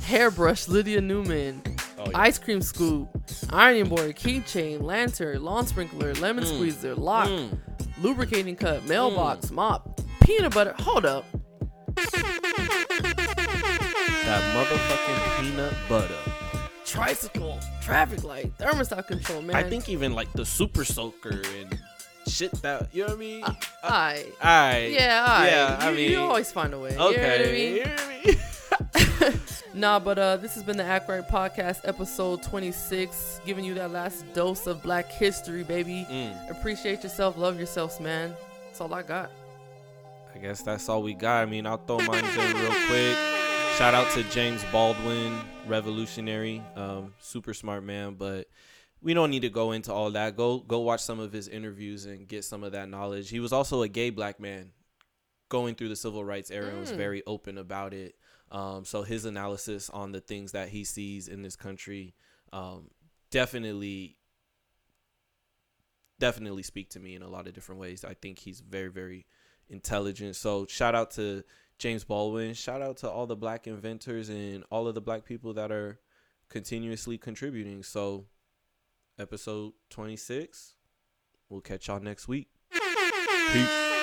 hairbrush, Lydia Newman, Oh, yeah. ice cream scoop, ironing board, keychain, lantern, lawn sprinkler, lemon Mm. squeezer, lock, Mm. lubricating cup, mailbox, mop, peanut butter. Hold up. That motherfucking peanut butter. Tricycle, traffic light, thermostat control, man. I think even like the super soaker and shit that you know what I mean. I. I. Yeah, I. Yeah, I you, mean. you always find a way. You know Okay. what I mean? you know what I mean? Nah, but uh, this has been the Act Right Podcast, episode 26, giving you that last dose of Black History, baby. Mm. Appreciate yourself, love yourselves, man. That's all I got. I guess that's all we got. I mean, I'll throw mine in real quick. Shout out to James Baldwin, revolutionary, um, super smart man. But we don't need to go into all that. Go go watch some of his interviews and get some of that knowledge. He was also a gay black man going through the civil rights era and was Mm. very open about it. Um, so his analysis on the things that he sees in this country um, definitely definitely speak to me in a lot of different ways. I think he's very very intelligent. So shout out to James Baldwin. Shout out to all the black inventors and all of the black people that are continuously contributing. So episode 26. We'll catch y'all next week. Peace.